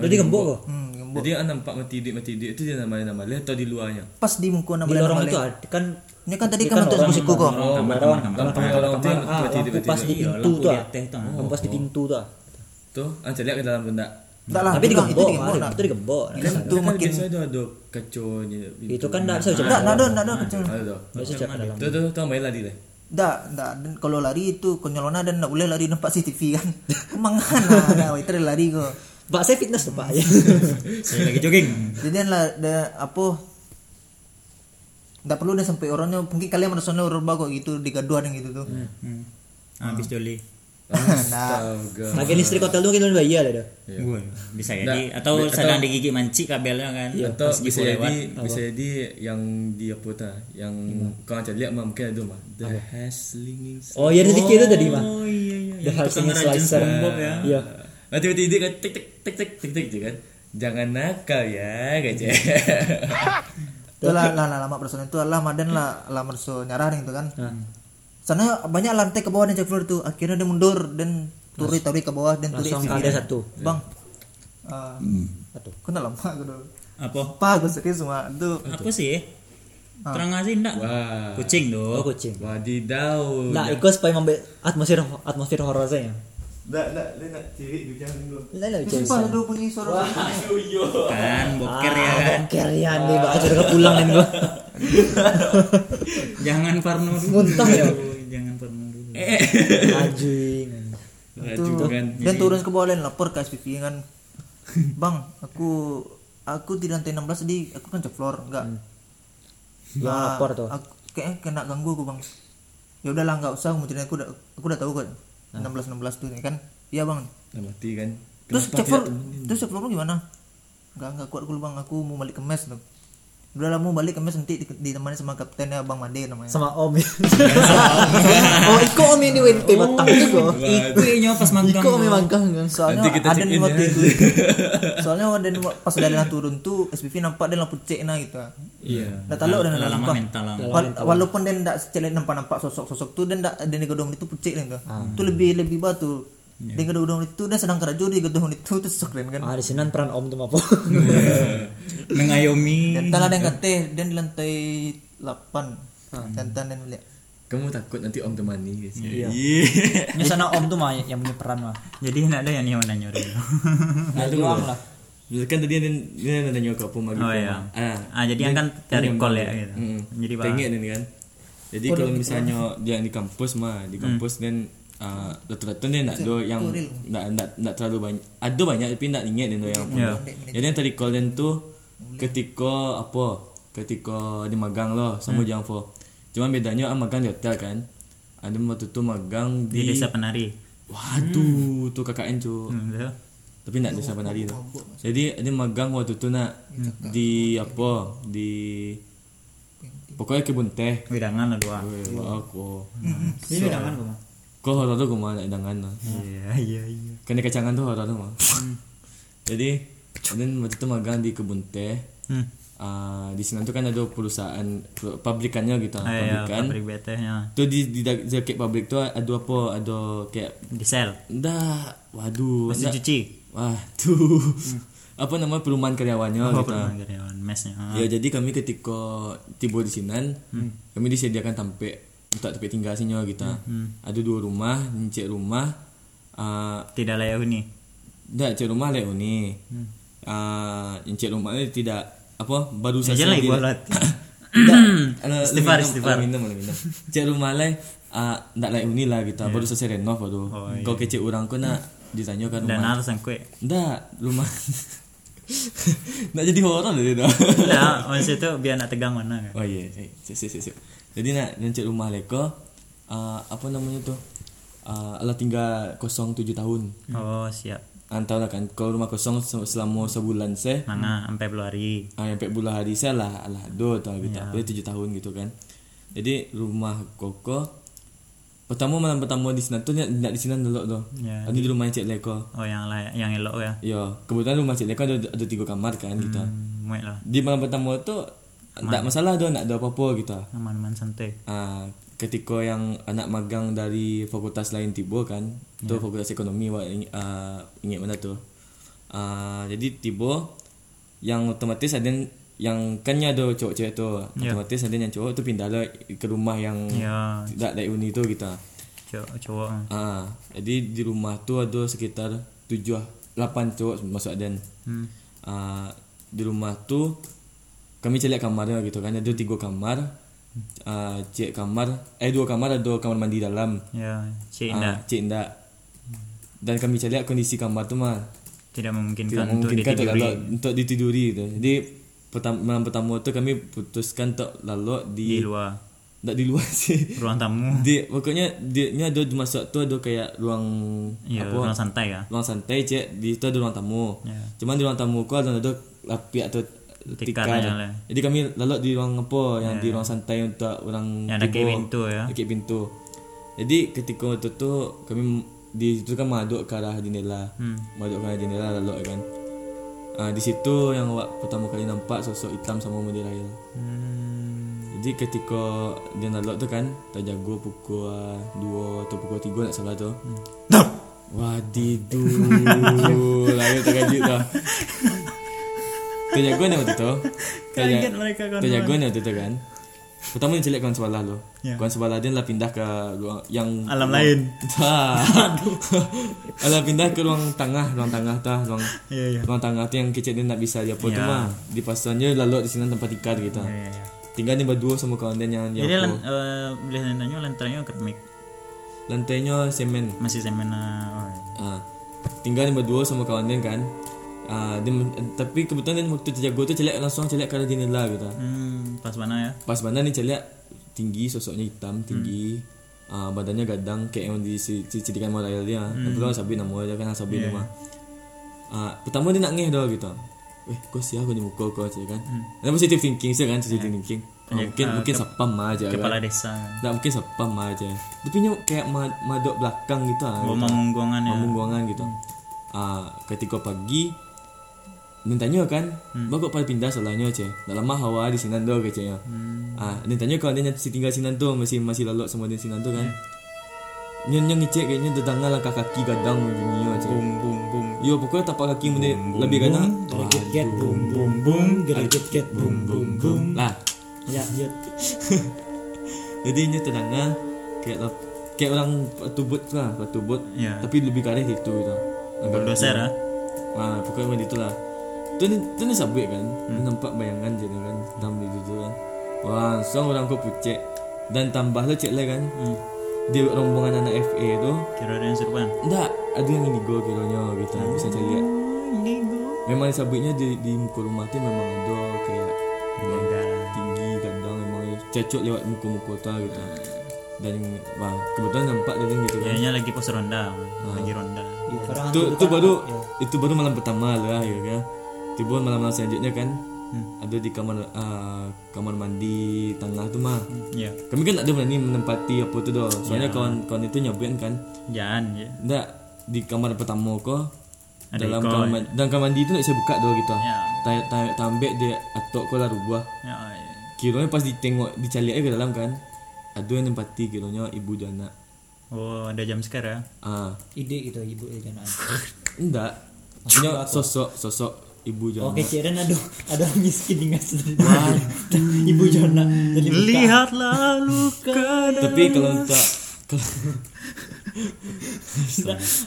Udah digembok kok. hmm, gembok Jadi an nampak mati dik mati dik itu dia namanya nama dia atau di luarnya. pas di muka nama Di lorong itu kan ini kan tadi kan untuk musikku kok kamar, kamar, kamar, ah, pas di pintu tuh. ah. tuh. Lampu pas di pintu tuh. ah. Tu, antar lihat ke dalam benda. Enggak lah Tapi itu digembok, itu digembok ah, itu kan itu Kan makin biasa ada ada kaconya. Itu kan enggak bisa coba. enggak ada enggak ada tu. Enggak bisa coba dalam. Tu tu tu main lagi deh. enggak enggak dan kalau lari itu konyolona dan enggak boleh lari nampak CCTV kan kemangan lah waiter lari kok Pak saya fitness tuh Pak ya. Saya lagi jogging. jadi lah ada apa enggak perlu deh sampai orangnya mungkin kalian merasanya orang kok gitu digaduhan yang gitu tuh Hmm. Habis doli. nah Astaga. Lagi listrik hotel tuh kita udah bayar ada. Gue bisa jadi atau sedang digigit manci kabelnya kan. Atau Pas bisa lewat. jadi bisa jadi yang di apa ta yang kau antar lihat mah mungkin ada mah the haslinging Oh iya sedikit itu tadi mah. Oh iya iya. The tukang Singing rajin Slicer. Ya. Iya. Nanti tiba-tiba kan tik tik tik tik tik tik je kan. Jangan nakal ya gaje. itu lah lama persoalan itu lah maden lah lah merso nyarah nih itu kan sana banyak lantai ke bawah dan floor itu akhirnya dia mundur dan turi turi ke bawah dan turi Langsung ada satu. bang ah Satu. kau nak lama aku dulu Apa? apa aku serius semua itu Apa sih? Terang aja enggak? Wah. Kucing Oh tuh. kucing. Wadidaw. Nah, ikut supaya memberi atmosfer atmosfer horor saya. Dak dak dia nak ciri dia jangan dulu. Lah lah sumpah aduh bunyi suara Kan boker ya kan. Kerian nih, Pak. Aja pulang nih gua. Jangan parno dulu. Muntah ya. Jangan parno dulu. Ajuing. Aduh kan. dan turun ke bawah dan lapor ke SPV kan bang aku aku di lantai 16 tadi aku kan cek floor enggak Yang lapor tuh. aku kayak kena ganggu aku bang ya udahlah nggak usah kemudian aku udah aku udah tahu kok 16 16 tuh ini kan? Iya bang. Dah mati kan. terus Kenapa cek terus cek floor lu gimana? Enggak enggak kuat aku bang aku mau balik ke mes tuh udah lah mau balik mes nanti di- ditemani sama kaptennya bang Made namanya Sama Om. oh, Iko Om ini WNP batang juga. Iku nya pas manggang. Iko Om yang mangkang kan. soalnya ada check nih in waktu ya. itu soalnya ada nih pas ada yang turun tuh SPV nampak dia lampu cek nah gitu Iya. Dah tahu dah Lama nampak. lah. Walaupun dia ndak celik nampak-nampak sosok-sosok tuh dia ndak ada di gedung itu pucik gitu. Itu lebih lebih batu. Di gedung itu dia sedang kerja di gedung itu tuh keren kan. Ah, di sini peran Om tuh apa? Mengayomi. Dan tak ada yang kate dan di lantai 8. Dan dan dan lihat. Kamu takut nanti om temani guys. Iya. Ini sana Om tuh mah yang punya peran mah. Jadi enggak ada yang nih nanya Nah, juang lah. Ya kan tadi dia dia nanya ke apa lagi. Oh iya. Ah. Ah jadi yang kan cari call ya gitu. Mm. Jadi Pak Tengok ni kan. Jadi kalau misalnya dia di kampus mah, di kampus dan uh, rata-rata dia nak do yang nak nak nak terlalu banyak. Ada banyak tapi nak ingat dia yang Ya. Jadi yang tadi call dan tu ketika apa? Ketika di magang loh sama jam for. Cuma bedanya ah magang di hotel kan. Ada waktu tu magang di di, desa penari Waduh, tu KKN cu. hmm, tu. Tapi nak desa penari tu. Jadi ada magang waktu tu nak di apa? Di pokoknya kebun teh. widangan lah dua wah, aku. Ini bidangan kok. Kau horor tu kau nak dangan lah. iya iya iya Kena kecangan tu horor tu mah. Jadi, dan waktu tu magang di kebun teh. hmm. Ah, di sana tu kan ada perusahaan pabrikannya gitu, ah, iya, pabrikan. pabrik betehnya Tu di di di dekat pabrik tu ada apa? Ada kayak di sel dah waduh. mesin cuci Wah, tuh. Apa nama perumahan karyawannya oh gitu. perumahan karyawan mesnya ah. Ya jadi kami ketika tiba di Sinan, kami disediakan tempat untuk tempat tinggal sini gitu. Ada dua rumah, encik rumah, uh, tidak layak huni dah encik rumah lek ni. Uh, encik rumah tidak apa baru Jangan saja lagi buat Tidak. Istighfar, minum, istighfar. minum. Cik rumah lai uh, nak layak uni lah kita baru selesai renov baru. Oh, Kau kecik orang kau nak ditanya kan dan rumah. alasan kue Ndak, rumah. nak jadi horor dia dah. Nah, maksud itu biar nak tegang mana kan Oh iya, yeah. siap, siap, siap. Jadi nak rencet rumah leko uh, apa namanya tu? Uh, ala tinggal kosong tujuh tahun. oh siap Antara kan kalau rumah kosong se- selama sebulan se mana sampai hari ah pek bulan hari saya lah alah do tau gitu. Dia tujuh tahun gitu kan. Jadi rumah koko pertama malam pertama di sana tu nak, nak di sana dulu tu. Ya. Di rumah Cik Leko. oh yang layak yang elok ya Ya, kebetulan rumah Cik Leko ada, ada tiga kamar kan gitu. hmm, lah Di malam pertama tu tak masalah tu nak ada apa-apa gitu. aman-aman santai. Ah, ketika yang anak magang dari fakultas lain tiba kan tu fakultas ekonomi wak ah, ingat mana tu? Ah, jadi tiba yang otomatis ada yang kannya ada cowok-cowok tu otomatis ada yang cowok tu pindah lah ke rumah yang ya. tidak dari uni tu kita cowok cowok ah. Jadi di rumah tu ada sekitar tujuh lapan cowok masuk dan hmm. Ah, di rumah tu kami cari kamarnya gitu kan. Ada tiga kamar. Uh, cek kamar. Eh dua kamar ada kamar mandi dalam. Ya cik Ah, indah. Cek indah. Dan kami cari kondisi kamar tu mah tidak memungkinkan tidak untuk memungkinkan untuk, ditiduri untuk ditiduri tu. Jadi pertama, malam pertama tu kami putuskan untuk lalu di di luar. Tak di luar sih. Ruang tamu. Di pokoknya dia ni ada di masuk tu ada kayak ruang ya apa? ruang santai ya ruang santai cek. Di situ ada ruang tamu. Ya. cuman di ruang tamu ku ada ada lapiak tu Tikar tikar. lah. jadi kami lalu di ruang apa yang di ruang santai untuk orang yang kayak pintu ya. Dekat pintu. Jadi ketika itu tu kami di situ kan maduk ke arah jendela. Hmm. maduk ke arah jendela lalu kan. Ah di situ yang awak pertama kali nampak sosok hitam sama Mudir Rahil Hmm. jadi ketika dia lalu tu kan terjaga pukul ah, dua atau pukul tiga nak salah tu. Wadiduh Lalu terkejut dah Ni waktu tu. Kaget mereka kan Terjaga ni waktu tu kan. Pertama dia celak kawan sebelah tu. Ya. Kawan sebelah dia lah pindah ke ruang yang alam lain. Tak Alah pindah ke ruang tengah Ruang tengah tah Ruang iya iya ruang tengah tu yang kecil dia nak bisa dia apa tu Ya. mah. Di pasarnya lalu di sini tempat tikar gitu. Iya iya Tinggal ni berdua sama kawan dia yang, yang jadi lan, eh, boleh nanya lantarnya keramik Lantainya semen. Masih semen ah, oh. Ah, tinggal ni berdua sama kawan dia kan. Ah, dia, men- tapi kebetulan dia waktu terjaga tu celak langsung celak ke arah jendela gitu. hmm, pas mana ya Pas bandar ni celak tinggi sosoknya hitam tinggi. Ah, badannya gadang kayak yang di si- si- ceritakan Malaya dia. Hmm. Kebetulan Sabit nama dia kan Sabit yeah. nama. Ah, pertama dia nak ngeh dah gitu. Eh, kau siapa di muka kau cakap kan. Hmm. Dan positive thinking saya kan positive thinking. Ah, mungkin mungkin sapam aja kan. kepala desa kan Tak mungkin sapam aja. Tapi nya kayak ma- madok belakang gitu ah. oh mamungguangan ya Pemungguangan gitu. Ah, ketika pagi Nin tanya kan, hmm. bagus pada pindah salahnya je. Dah lama hawa di sinan tu kecaknya. Hmm. Ah, Nin tanya kalau dia si tinggal sinan tu masih masih lalu semua di sinan tu kan. Nyen yang ngecek kayaknya tetangga langkah kaki gadang dunia je. bum bum bum Yo pokoknya tapak kaki mana lebih gadang. Get get boom boom boom get get boom boom boom. Lah, Ya ya. jadi nya tetangga kayak kayak orang tubut lah, tubut. ya Tapi lebih ke arah itu gitu. Agak doser ah Ah, pokoknya macam itulah. Tu ni tu ni sabit kan. Dia nampak bayangan je kan dalam di situ kan. Wah, langsung orang kau pucet. dan tambah lo cek lah kan? Dia rombongan anak FA tu. Kira ada yang seruan enggak ada yang indigo kiranya gitu. Bisa cari lihat. memang sabitnya di, di muka rumah tu memang ada kayak Benda. tinggi kadang memang cecok lewat muka-muka tu gitu. Dan wah kebetulan nampak dia gitu kan. Kayaknya lagi pos ronda lagi ronda. Ya, itu itu kan, baru ya. itu baru malam pertama lah ya kan tiba malam-malam selanjutnya kan? Ada di kamar ah, kamar mandi tengah tu mah ya. Kami kan tak ada berani menempati apa tu dah soalnya kawan kawan itu nyabuin kan? Jangan ya. Enggak di kamar pertama ko Ada dalam ikon. kamar mandi, dalam kamar mandi tu nak saya buka dah gitu ya. Ta- ta- tambek dia atok ko lah rubah ya, ya. kiranya pas ditengok dicari ke dalam kan? Ada yang nempati kiranya ibu dan anak. Oh ada jam sekarang ah. Ide gitu ibu ya jangan enggak maksudnya sosok sosok ibu dan Oke, kira ada ada miskin di ngas Ibu Jona jadi buka. lihatlah luka tapi kalau tak kalau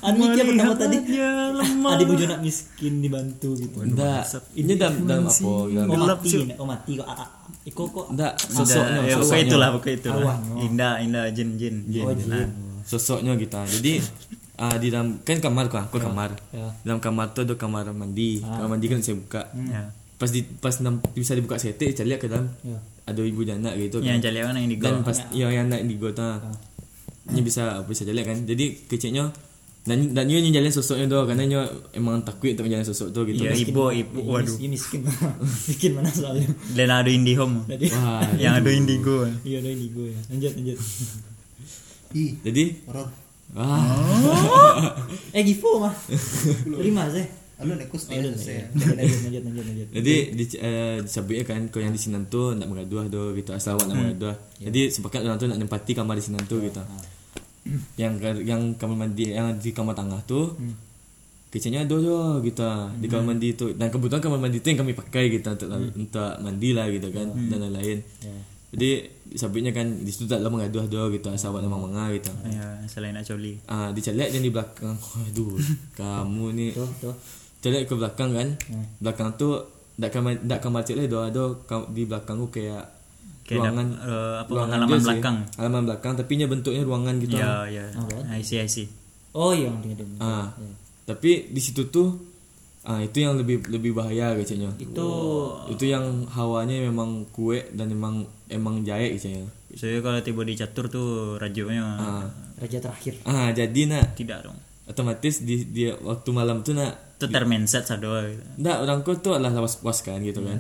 Anu mikir pertama tadi. Dia ada Ibu Jona miskin dibantu gitu. enggak ini dalam dalam apa? dalam Oh mati, oh mati kok. Ah, ah. Iko kok. Enggak sosoknya ya, pokoknya sosoknya. itulah pokoknya itulah. Oh. indah indah jin jin. Jin, Oh, Nah, sosoknya kita. Jadi ah di dalam kan kamar kan aku kamar. Ya. dalam kamar tuh ada kamar mandi. Kamar mandi kan saya buka. Ya. Pas di pas nam, bisa dibuka setek saya lihat ke dalam Ya. ada ibu dan anak gitu yang kan. jali mana yang di dan pas ya. yang anak di gota ini bisa bisa jalan kan. Jadi kecilnya dan dan nyo jalan sosoknya doh karena nyo emang takut untuk jalan sosok tuh gitu ya ibu ibu waduh. Ini miskin. miskin mana soalnya. dan ada IndiHome Jadi wah yang ada Indigo. Iya ada ini gue ya. Lanjut lanjut. ih jadi horor wah Eh Gifu mah. Lima sih. Aduh nek kus Lanjut saya. lanjut lanjut lanjut lanjut. lanjut. Jadi di uh, disabik kan kau yang di Sinan tu nak mengaduh doh gitu asal awak nak mengaduh. Jadi sepakat orang tu nak nempati kamar di Sinan tu gitu. yang yang kamar mandi yang di kamar tengah tu kecilnya ada je gitu di kamar mandi tu dan kebetulan kamar mandi tu yang kami pakai gitu untuk untuk mandi lah gitu kan dan lain-lain. Jadi sabitnya kan di situ tak lama mengaduh doh gitu asal awak nak manga gitu. ya selain nak coli Ah dicari yang di belakang. Waduh, kamu ni Tuh tuh. Cari ke belakang kan Belakang tu Tak kamar Tak kamar cik lah Ada ada kam- Di belakang tu kayak Kayak Ruangan ada, eh, apa, ruangan halaman dia sih. belakang. Halaman belakang Tapi nya bentuknya ruangan gitu ya ya I see I see Oh iya yang tinggal di ah. Tapi di situ tuh ah Itu yang lebih lebih bahaya kayaknya Itu Itu yang hawanya memang kue Dan memang Emang jahit kayaknya saya kalau tiba di catur tuh radionya ah. raja terakhir. ah jadi nak tidak dong Otomatis di, di waktu malam tu nak itu termenset sado gitu. Nggak, orang kau tu adalah was was kan gitu kan.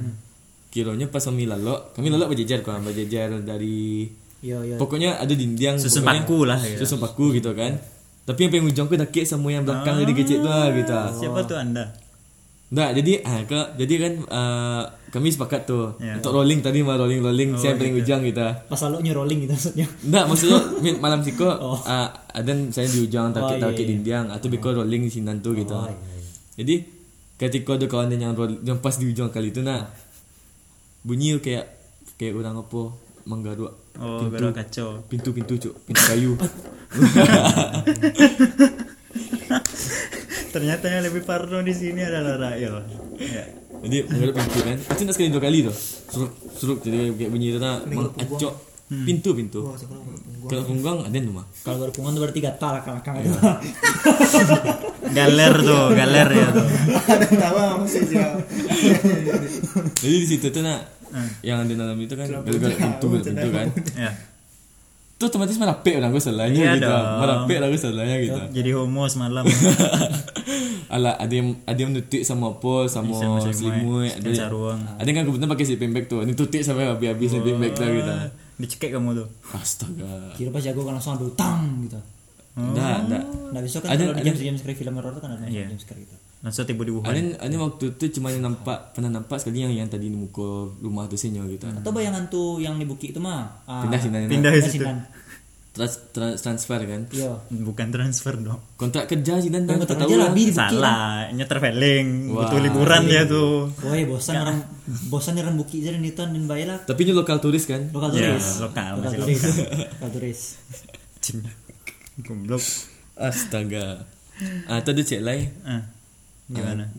Kiranya pas kami lalok, kami lalok berjejer kan, berjejer dari Yo yo. pokoknya ada dinding Susun pokoknya- paku lah, gitu. Susun paku gitu kan. Tapi yang paling ujung aku dakik sama yang belakang jadi kecil tu lah gitu. siapa tuh anda Nggak, jadi ah ke, jadi kan ah, kami sepakat tuh Ya. untuk rolling tadi mah rolling rolling saya yang paling ujung gitu. Pas lalu rolling gitu maksudnya. Enggak, maksudnya malam siko ah, ada saya di ujung takik iya, takik dinding atau biko rolling di sinan tuh gitu. Jadi ketika ada kawan yang roll, yang pas di ujung kali itu nak bunyi kayak kayak orang apa menggaruk oh baru kacau pintu-pintu cuk, pintu kayu. ternyata yang lebih parno di sini adalah Rael ya Jadi menggaruk pintu kan. Itu nak sekali dua kali tuh. Suruk suruk jadi kayak bunyi itu nak mengacok pintu-pintu. Kalau punggung ada di rumah. Kalau berhubungan tuh berarti gatal kakak itu. galer tuh galer ya tuh Ada tawa masih siapa. Jadi di situ tuh nak yang ada dalam itu kan garuk pintu pintu kan. Tuh otomatis merapik orang gue salahnya Iya gitu. dong. Merapik lah gue salahnya gitu. jadi homo semalam Alah ada yang ada yang nutik sama apa sama Sama selimut, selimut ada ada yang kan kebetulan pakai sleeping bag tuh ini tutik sampai habis-habis sleeping bag tuh gitu dicekek kamu tuh astaga Kira pas jago kan langsung aduh tang gitu. enggak enggak Nah besok kan Ada- kalau ada- jam scare film horror tuh kan ada Iya. jam scare gitu. langsung tiba di ada Wuhan ada waktu tuh cuma yang nampak pernah nampak sekali yang yang tadi di muka rumah tuh sinyo gitu Atau bayangan tuh yang di bukit itu mah. ah, pindah sini pindah pindah sinan. Trans, trans, transfer kan? Iya. bukan transfer dong. Kontrak kerja sih dan tak kerja kan. salah nyeter veling Wah. butuh liburan dia tuh. Woi bosan orang bosan orang bukit jadi niton dan baiklah tapi ini lokal turis kan? Lokal Ya, turis. lokal, lokal masih turis. Lokal. Turis. goblok. Astaga. Ah tadi cek lain ah gimana?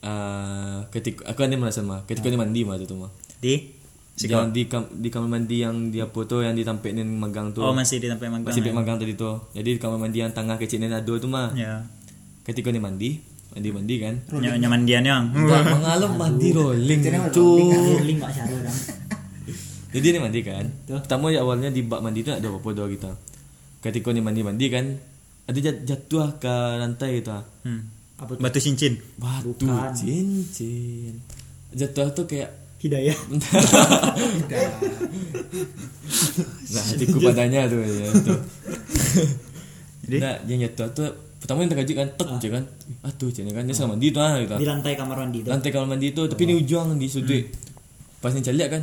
Ah ketika aku ada merasa mah ketika dia mandi mah tu tuh mah di yang di kam- di kamar mandi yang dia foto yang ditampilin magang tuh oh masih di tempat magang masih ya? magang tadi tuh jadi di kamar mandi yang tengah kecil dan ado tuh mah. Ya. Ketika dia mandi mandi mandi kan? Ny- nyaman dia yang. Enggak mengalami mandi rolling tuh Link Pak Syarul dong. jadi dia mandi kan? Pertama ya awalnya di bak mandi itu ada apa doa kita. Ketika dia mandi mandi kan ada jat- jatuh ke lantai gitu ah. hmm. batu cincin. Batu cincin. Jatuh tuh kayak Hidayah. nah hatiku padanya tuh ya tuh Jadi? nah yang jatuh tuh pertama yang terkejut kan tek aja kan. Ah tuh cina kan dia sama mandi tuh ah gitu. Di lantai kamar mandi itu. lantai kamar mandi itu tapi ini ujung di sudut. Pas yang kan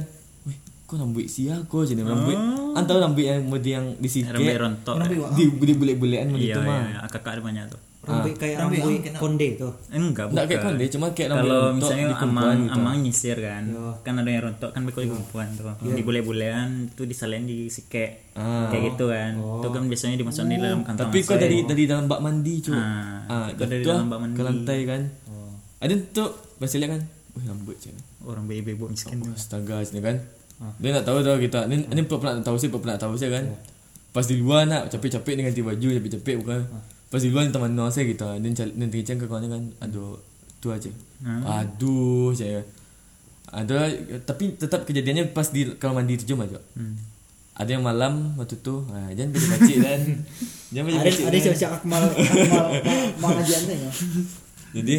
kok rambut sia kok jadi rambut? Antara rambut yang modi yang di sini rambut rontok di di bulet-buletan iya gitu iya mah iya. Kakak ada banyak tuh Rambut kayak Rambut konde tuh. enggak Enggak kayak bukan. konde cuma kayak rambut kalau rontok misalnya amang gitu. amang nyisir kan kan ada yang rontok kan bekal perempuan tuh di bule-bulean itu disalin di sikek Ah. kayak gitu kan. Itu kan biasanya dimasukkan di dalam kantong tapi kok dari dari dalam bak mandi cuy Ah, ah dari dalam bak mandi. ke lantai kan. Ada tuh lihat kan? Wih rambut cuy orang ibu-ibu miskin astaga sini kan dia nak tahu dah kita ni ni pernah tahu sih pernah tahu sih kan. Pas di luar nak capek-capek dengan ganti baju capek-capek bukan. Pas di luar ni teman saya kita dan dan tinggal ke kawan kan. Aduh tu aja. Aduh saya ada tapi tetap kejadiannya pas di kamar mandi tu aja ada yang malam waktu tu ha, jangan beli kacik dan jangan beli Ada kacik ada dan. siap-siap akmal akmal akmal tuh ya. jadi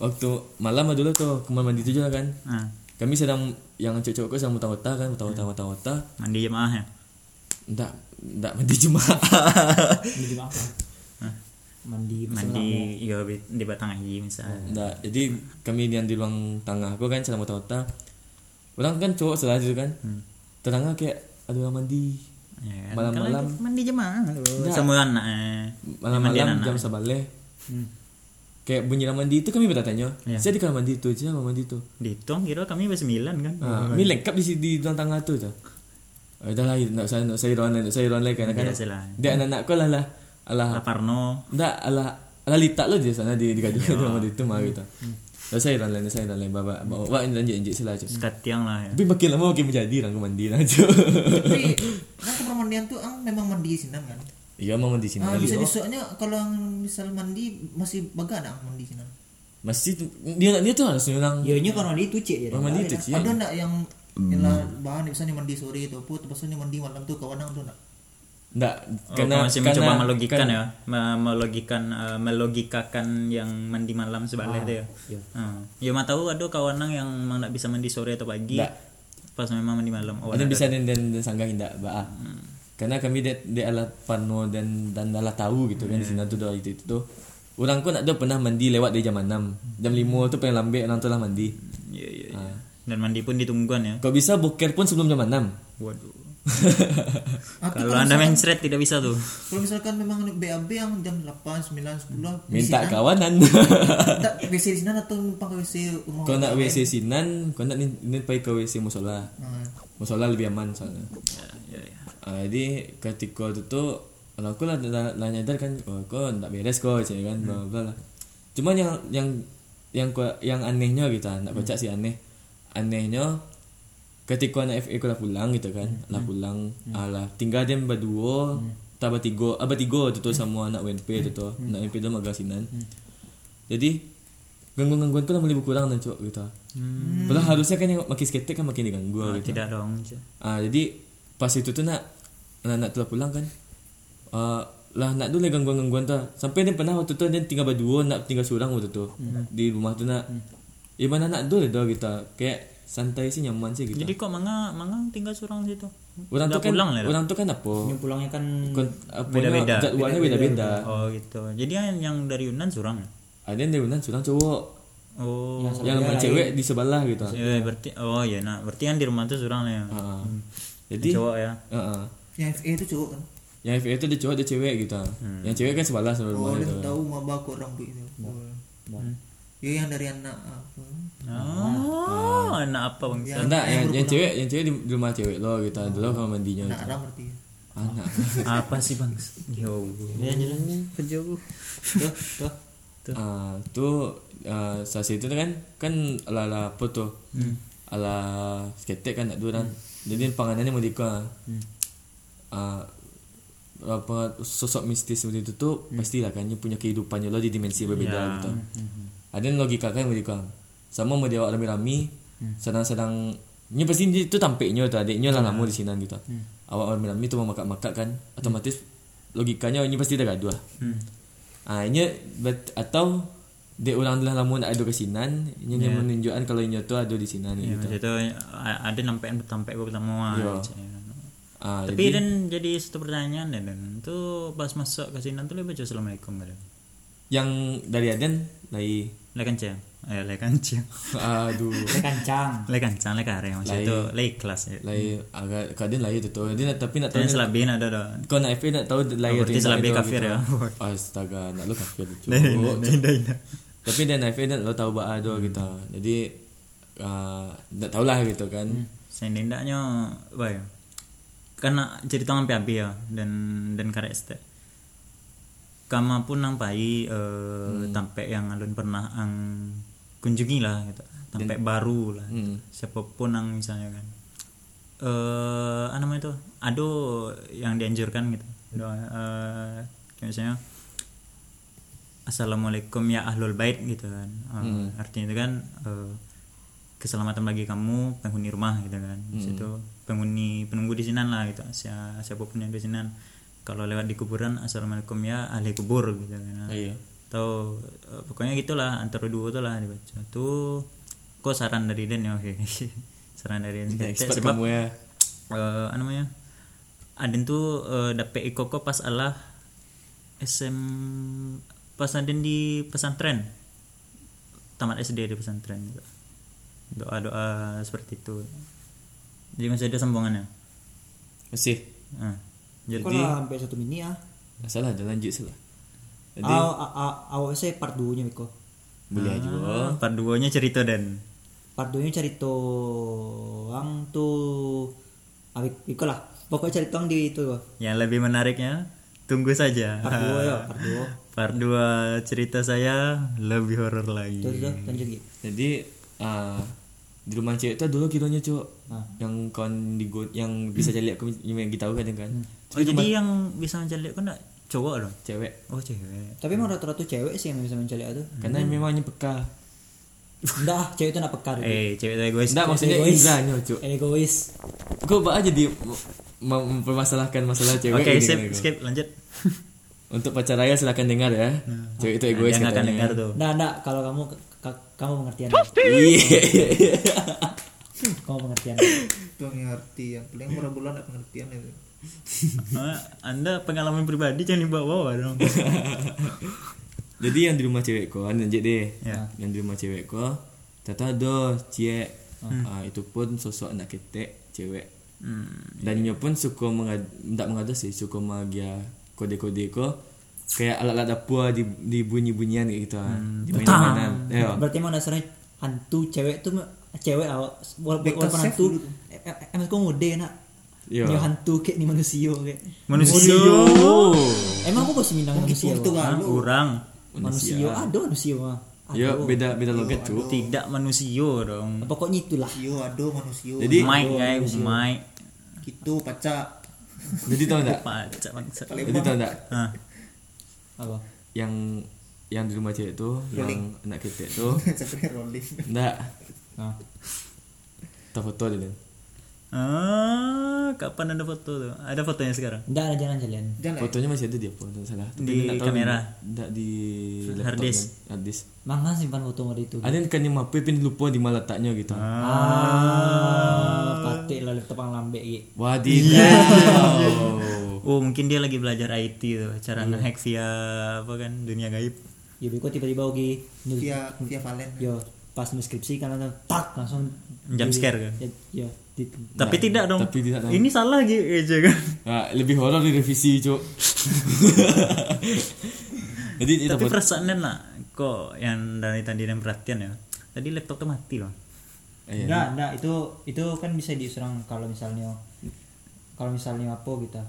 waktu malam dulu tuh kamar mandi tu je kan. Ah kami sedang yang cowok-cowok sedang muta-muta kan muta-muta muta-muta mandi jemaah ya Ndak, ndak mandi jemaah. Mandi apa? Mandi mandi iya di di batang haji misalnya Ndak, jadi kami yang di ruang tengah aku kan sedang muta-muta. Orang kan cowok selah itu kan. Terangnya kayak ada orang mandi. Ya kan? Malam-malam. Kalau mandi jemaah Enggak. sama anak eh. Malam-malam jam sabale. Kayak bunyi orang mandi itu kami bertanya. Ya. Saya di kamar mandi itu aja kamar mandi itu. Dihitung kira kami bersembilan kan. Ah, ini lengkap di di ruang tengah tu tu. Oh, dah lah, nak saya nak saya ruang lain, nak saya ruang lain kan kan. Dia anak-anak kau lah lah. Alah, Lah Parno. Enggak, ala ala litak lo di sana di di gaduh sama di itu mah gitu. Dah saya dan lain saya dan lain baba bawa bawa lanjut lanjut sila aja. Sekatiang lah ya. Tapi makin lama makin menjadi orang mandi lah aja. tapi kan kamar mandian tuh ang memang mandi di sini kan Iya mau mandi sini. ah, bisa lagi. disoknya kalau yang misal mandi masih baga ada mandi sini Masih tu- dia dia tuh harus orang Ya nya kan mandi itu cek ya. mandi itu sih. ada ndak yang yang lah bahan misalnya mandi sore itu put pas ini mandi malam tuh kawan tuh ndak Enggak, Oh, karena kau masih karena- mencoba melogikan kan- ya, Me- melogikan eh, melogikakan yang mandi malam sebalik itu ya. iya. Ah. Ya mah tahu ada kawan yang memang tak bisa mandi sore atau pagi. Nggak. Pas memang mandi malam. Oh, Ada bisa dan dan, sanggah indah ba. Karena kami dia dia alat pano dan dan adalah tahu gitu kan di sini tuh dari itu itu tuh. Orang pun ada pernah mandi lewat dari jam 6 Jam 5 tuh pengen lambe orang tuh lah mandi Iya, iya, iya. Ah. Dan mandi pun ditungguan ya. Kau bisa boker pun sebelum jam 6 Waduh. Kalau anda main seret tidak bisa tuh. kalau misalkan memang BAB yang jam 8, 9, 10 Minta kawanan Ndak WC di sini atau numpang ke WC rumah Kau nak WC sinan Kau nak ni, ni pergi ke WC musola Nah, Musola lebih aman soalnya. Ya, ya, ya. Ah, Jadi ketika itu tuh Kalau aku lah, lah, nyadar kan Oh kau tak beres kau cik kan bla bla lah Cuman yang yang yang yang anehnya gitu ah, nak baca sih aneh. Anehnya ketika anak FA kau dah pulang gitu kan lah pulang alah tinggal dia berdua tak bertiga ah bertiga tu tu sama anak WNP tu tu anak WNP tu magasinan jadi gangguan-gangguan tu lah boleh berkurang dan cok gitu hmm. Padahal harusnya kan yang makin skater kan makin diganggu Ah, gitu tidak dong. Ah jadi pas itu tuh nak nak, nak telah pulang kan. Ah lah nak dulu gangguan-gangguan tu. Sampai dia pernah waktu tu dia tinggal berdua nak tinggal seorang waktu tu di rumah tu nak. Eh mana nak dulu dah kita kayak santai sih nyaman sih gitu. Jadi kok manga manga tinggal seorang situ. orang tu kan pulang lah. orang tu kan apa? Yang pulangnya kan Kon- apa Beda-beda. Jadwalnya beda-beda. Oh gitu. Jadi yang, yang dari Yunan surang. Ada yang dari Unan seorang cowok. Oh. Yang sama cewek di sebelah gitu. Ya, berarti oh ya nah berarti kan di rumah tuh surang lah ya. Ah. Jadi Cowok ya. ah, ah. yang FA itu cowok kan yang FA itu dia cowok dia cewek gitu. Yang cewek kan sebelah sama rumah oh itu. dia tahu maba kok rambut itu ya yang dari anak apa Oh, anak apa bang? Enggak, yang, yang cewek, yang cewek di rumah cewek lo gitu. Dulu kamar mandinya anak gitu. Adam berarti Anak. apa sih bang? Yo. ya jelas. Kejauh. Tuh, tuh. Ah, tuh ah, saat itu kan kan ala ala apa tuh? ala sketek kan nak dua orang. Jadi panganannya mau dika Ah, apa sosok mistis seperti itu tuh pastilah kan punya kehidupannya lo di dimensi berbeda Ya. gitu. Ada yang logika kan mau dika sama mau dia rame-rame sedang-sedang ini pasti dia itu tampaknya tuh adiknya lah nggak mau di sini gitu. Awak rame-rame itu mau makan-makan kan otomatis logikanya ini pasti ada gaduh ah ini bet, atau dia ulang adalah lamun ada kesinan ini yeah. menunjukkan kalau ini tuh ada di sini Ya, gitu itu ada nampak gue pertama Iya. aja. ah Tapi dan jadi satu pertanyaan dan, dan tuh pas masuk ke sini tuh lebih baca assalamualaikum kan. yang dari Aden lagi Le kancang, eh le kancang, aduh Dia kancang le kancang le kare maksud itu le kelas ya. lagi agak kadang lagi itu tuh dia nak- tapi nak tahu selabin ada dah. kau nak FA nak tahu lagi Oh, berarti selabih kafir ya. astaga nak lu kafir dah. tapi dia nak FA nak lu tahu bah ada gitu jadi ah, tak tahulah gitu kan Saya tindaknya apa ya? Karena cerita sampai habis ya dan dan karek este. Kama pun nampai eh tampe yang alun pernah ang kunjungi lah gitu. Tampe baru lah. Hmm. Siapa pun ang misalnya kan. Eh apa namanya itu? Ado yang dianjurkan gitu. Doa eh kayak misalnya Assalamualaikum ya ahlul bait gitu kan. Eh, Artinya itu kan eh, keselamatan bagi kamu penghuni rumah gitu kan. Di situ penghuni penunggu di sinan lah gitu. Sia- siapa pun yang di sinan. Kalau lewat di kuburan assalamualaikum ya ahli kubur gitu kan. iya Atau eh, pokoknya gitulah antara dua tuh lah dibaca. Tuh kok saran dari Den ya oke. saran dari Den. expert Sebab kamu ya eh apa namanya Aden tuh eh, dapet ikoko pas Allah SM pas Aden di pesantren tamat SD di pesantren juga doa doa seperti itu jadi masih ada sambungannya masih nah, jadi Kok lah sampai satu mini ah Nggak salah ada lanjut salah jadi Aw, a- a- awak saya part 2 nya Miko. Boleh aja ah, part duanya cerita dan part 2 nya cerita ang tuh Abik Miko lah. Pokoknya cerita di itu yang lebih menariknya tunggu saja. Part 2 ya part 2 part 2 cerita saya lebih horor lagi. Terus tuh lanjut Gi. jadi ah, di rumah cewek tuh dulu kiranya cok. Ah. yang kawan di go- yang bisa cari aku yang kita kan kan oh, jadi yang bisa mencari kan enggak? Cowok dong cewek. Oh cewek. Tapi emang rata-rata cewek sih yang bisa mencari itu. Karena memangnya peka. Enggak ah, cewek itu nak pekar eh cewek itu egois. Enggak maksudnya egois. Indranya cok egois. Bah aja di mem- mempermasalahkan masalah cewek oke ini skip kan, skip lanjut. Untuk pacar raya silakan dengar ya. Cewek itu egois dia nggak akan katanya. dengar tuh. Nah, nah, kalau kamu ka- kamu pengertian. iya. Kamu pengertian. yang paling murah bulan ada pengertian itu Ah, anda pengalaman pribadi jangan dibawa dong jadi yang di rumah cewek kok lanjut deh Ya. yang di rumah cewek kok tata do cie Ah, itu pun sosok anak ketek cewek hmm. dan dia pun suka mengad tak mengada sih suka magia kode-kode ko kayak alat-alat dapur di, di bunyi-bunyian kayak gitu ah. di mainan-mainan ya Berarti emang dasarnya hantu cewek tuh cewek awak walaupun hantu dulu. eh, eh, emang kau ngode nak. Iya. Ini hantu kayak ni manusia kayak. manusia. Oh. Emang aku kok minang manusia. Ah, kurang Manusia. Ada manusia mah. ya beda beda logat cu tidak manusia dong. Pokoknya itulah. yo ado manusia. Jadi- Mike guys Mike gitu pacak. Jadi tau enggak Pacak bangsa jadi tau enggak ah Apa? yang yang di rumah cewek tuh yang anak ketek tuh enggak Nah. tak foto dia. kan ah kapan ada foto tuh ada fotonya sekarang Enggak ada jalan jalan. jangan fotonya masih ada dia tak salah Di nak tahu kamera? enggak di Hard laptop disk? kan. hard disk Mangan simpan foto ngode itu. ada yang kan yang mape pin lupa di mana letaknya gitu Ah, patik lah laptop ang lambe gitu. wadidaw oh mungkin dia lagi belajar IT tuh cara ngehack via apa kan dunia gaib Ya beko tiba-tiba oke via via valen yo pas nulis skripsi kan langsung tak langsung Jump scare kan? ya, di, tapi tidak dong. tapi tidak dong. ini salah gitu aja kan Nah, lebih horor di revisi cuk. Jadi itu tapi perasaannya nak kok yang dari tadi yang perhatian ya. Tadi laptop tuh mati loh. Eh, enggak enggak itu itu kan bisa diserang kalau misalnya kalau misalnya apa gitu.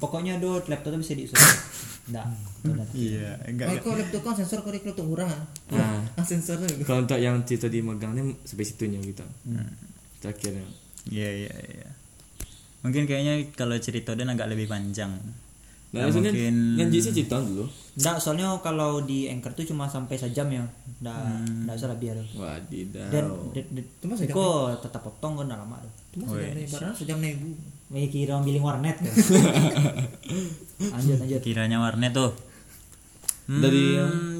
Pokoknya do laptop tuh bisa diserang. Enggak enggak iya enggak oh, kok laptop kan sensor kok laptop kurang? Nah. ah sensor. Itu kalau untuk yang cerita di megang ini sampai situnya gitu. Terakhirnya Iya iya iya. Mungkin kayaknya kalau cerita dan agak lebih panjang. nah Ya, maksudnya mungkin kan jadi cerita dulu Nggak, soalnya kalau di anchor tuh cuma sampai sejam ya. Nggak, Hmm. nggak usah lebih ada. wadidaw Dan, de- de- kok tetap potong kan lama tuh. Cuma sejam nih, padahal sejam nih ibu. Wih, kira orang biling warnet kan. lanjut lanjut. kiranya warnet tuh. Hmm, Dari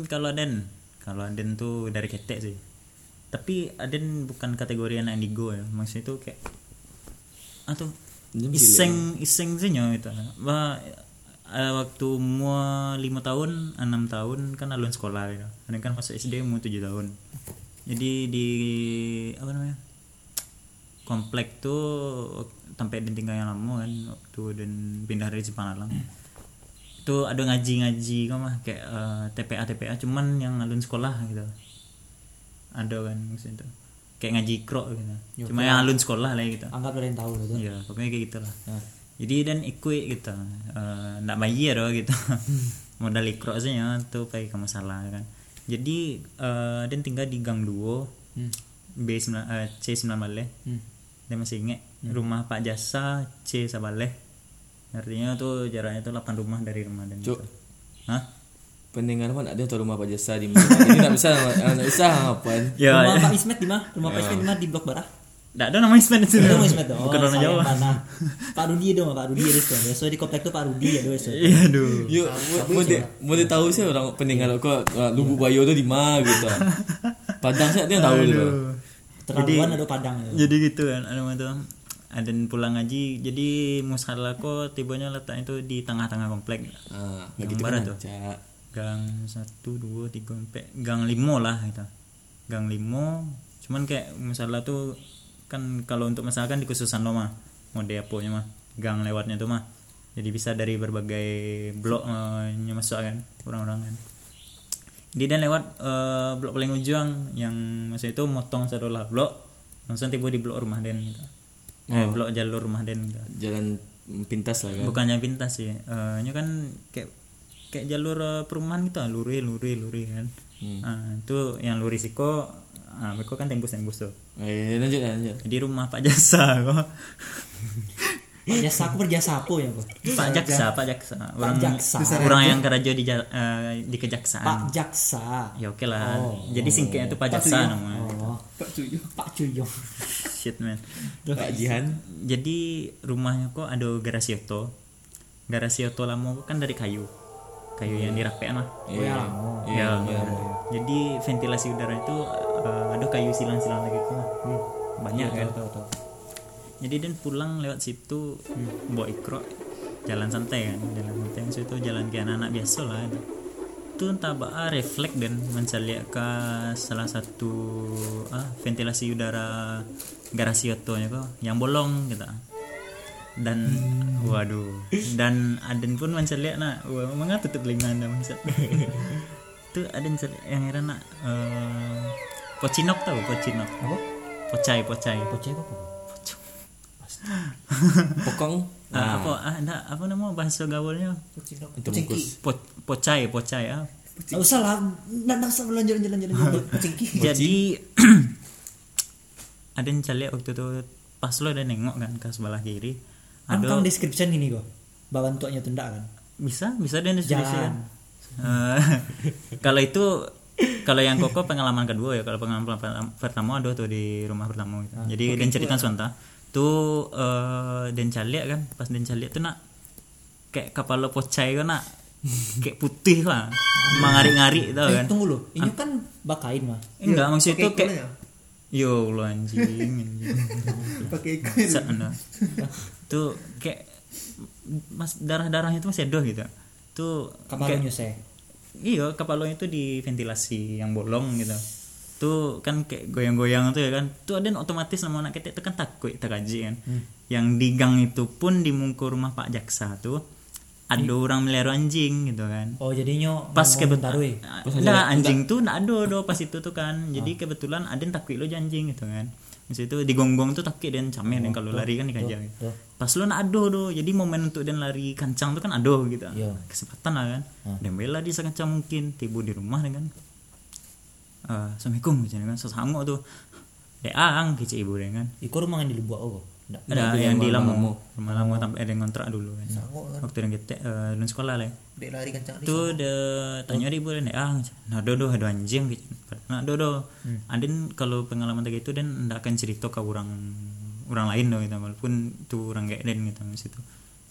kalau Aden, kalau Aden tuh dari ketek sih. Tapi Aden bukan kategori anak indigo ya. Maksudnya itu kayak atau iseng iseng sih nyo itu. Bah, eh, waktu umur lima tahun, enam tahun kan alun sekolah gitu. Aden kan masuk SD umur tujuh tahun. Jadi di apa namanya? komplek tuh sampai dan tinggal yang lama kan waktu dan pindah dari Cipanalang itu ada ngaji-ngaji kok mah kayak eh, TPA TPA cuman yang alun sekolah gitu ada kan maksudnya itu kayak ngaji kro gitu cuma yang alun sekolah lah gitu Anggap ada yang tahu gitu. ya pokoknya kayak gitulah Nah. jadi dan ikut gitu Eh, nggak bayar doh gitu modal ikro aja tuh pakai ke masalah kan jadi eh, dan tinggal di gang 2 Hmm. B 9 eh, C 9 Baleh Hmm. dia masih inget rumah Pak Jasa C Sabaleh artinya tuh jaraknya tuh 8 rumah dari rumah dan Cuk. gitu. Hah? Pendengar mana ada tahu rumah Pak Jasa di mana ini nggak bisa nggak bisa apa Ya, Rumah ya. Pak Ismet di mana? Rumah Pak Ismet di mana? Di Blok Barah. Nggak ada nama Ismet itu. Itu Pak Ismet dong. Bukan orang Jawa. Nah, Pak Rudi dong, Pak Rudi itu. Biasa di komplek tuh Pak Rudi ya, dois. Iya, aduh. yuk mau mau tahu sih orang pendengar kok uh, Lubuk Bayo tuh di mana gitu Padang sih dia tahu gitu Terlaluan ada Padang. ya. Jadi gitu kan, ada tuh ada pulang ngaji jadi musalah kok tibanya letaknya itu di tengah-tengah komplek ah Gang gitu barat kan tuh. Gang satu dua tiga empat. Gang limo lah gitu gang limo cuman kayak masalah tuh kan kalau untuk masalah kan di khususan lo mah. Mode aponya mah. Gang lewatnya tuh mah. Jadi bisa dari berbagai blok eh, nya masuk kan. Orang-orang kan. Dia dan lewat eh, blok paling ujung yang maksudnya itu motong satu lah blok. Langsung tiba di blok rumah den gitu. eh, blok jalur rumah den gitu. Jalan pintas lah kan. Bukannya pintas sih. Eh ini kan kayak kayak jalur eh, perumahan gitu lah, luri luri luri kan. Hmm. Ah, itu yang luri siko ah mereka kan tembus tembus tuh. Eh lanjut lanjut. Jadi rumah pak jasa kok. Pak Jasa aku berjasa apa ya, Pak? pak jaksa pak jaksa. Orang Jaksa. orang yang kerja di eh, di kejaksaan. Pak Jaksa. ya oke lah. Jadi singkatnya itu pak jaksa namanya. Oh, Pak Cuyo. Pak Cuyong. shit man. Pak Jihan. Jadi rumahnya kok ada garasi auto garasi auto lama kan dari kayu kayu yang dirapikan lah. Iya ya, jadi ventilasi udara itu eh, ada kayu silang-silang lagi gitu lah. banyak kan. jadi dan pulang lewat situ bawa ikro jalan santai kan jalan santai. Itu jalan kayak anak-anak biasa lah itu. Itu entah apa refleks dan mencari ke salah satu ah, ventilasi udara garasi otonya kok yang bolong gitu dan waduh. Dan Aden pun mencari nah wah mengapa tutup telinga anda maksud? Itu Aden yang era nak eh, pocinok tahu pocinok? Apa? pocai pocai. Bocah apa? pokong? Ah, apa ah, enggak, apa nama bahasa gaulnya? Untuk bungkus. Po, pocai pocai ah. Enggak usah lah. Enggak usah. Lanjut lanjut lanjut lanjut. Jadi ada yang cari waktu itu pas lo udah nengok kan ke sebelah kiri Kan kamu description ini kok. Bawa untuknya tunda kan. bisa bisa dan Jalan. Eh, kalau itu kalau yang koko pengalaman kedua ya kalau pengalaman pertama- pertama ada tuh di rumah pertama gitu. jadi dan cerita sebentar tuh eh dan caliak kan pas dan caliak tuh nak kayak kapal lo pocai kan nak kayak putih lah mengari-ngari tau Eh, kan tunggu lu. Ini kan bakain mah. enggak maksud itu kayak ikonnya. yo lo anjing anjing. Pakai ikon. Tuh kayak mas darah darahnya itu masih ada gitu. Tuh Kapal kayak- nyuse. iya kepala itu di ventilasi yang bolong gitu. Tuh kan kayak goyang-goyang tuh ya kan. Tuh ada yang otomatis sama anak ketek itu kan takut terkaji kan. Yang di gang itu pun di mungkur rumah Pak Jaksa tuh ada orang melihara anjing gitu kan. Oh jadinya pas kebetulan nah anjing tuh nggak ada do pas itu tuh kan. Jadi kebetulan ada yang takut lo anjing gitu kan Maksud itu digonggong tuh takut dan camir dan kalau lari kan dikejar gitu. tuh. pas lo nak ado do jadi momen untuk dan lari kancang tuh kan ado gitu Iya. kesempatan lah kan dan bela di sekancang mungkin tiba di rumah dengan eh assalamualaikum gitu kan sesanggup tuh dek ang kecil ibu deh kan Iko rumah yang di Lubuak oh. Nggak. ada itu yang yang di rumah Lamu sampai ada yang ngontrak dulu. Kan kan. waktu yang kita eh, lulus sekolah lah. Dek lari kencang di tuh de tanya dia boleh ah nah dodo ada anjing gitu nah dodo adin kalau pengalaman kayak gitu dan ndak akan cerita ke orang orang lain dong gitu. Walaupun tuh orang kayak den gitu mas itu.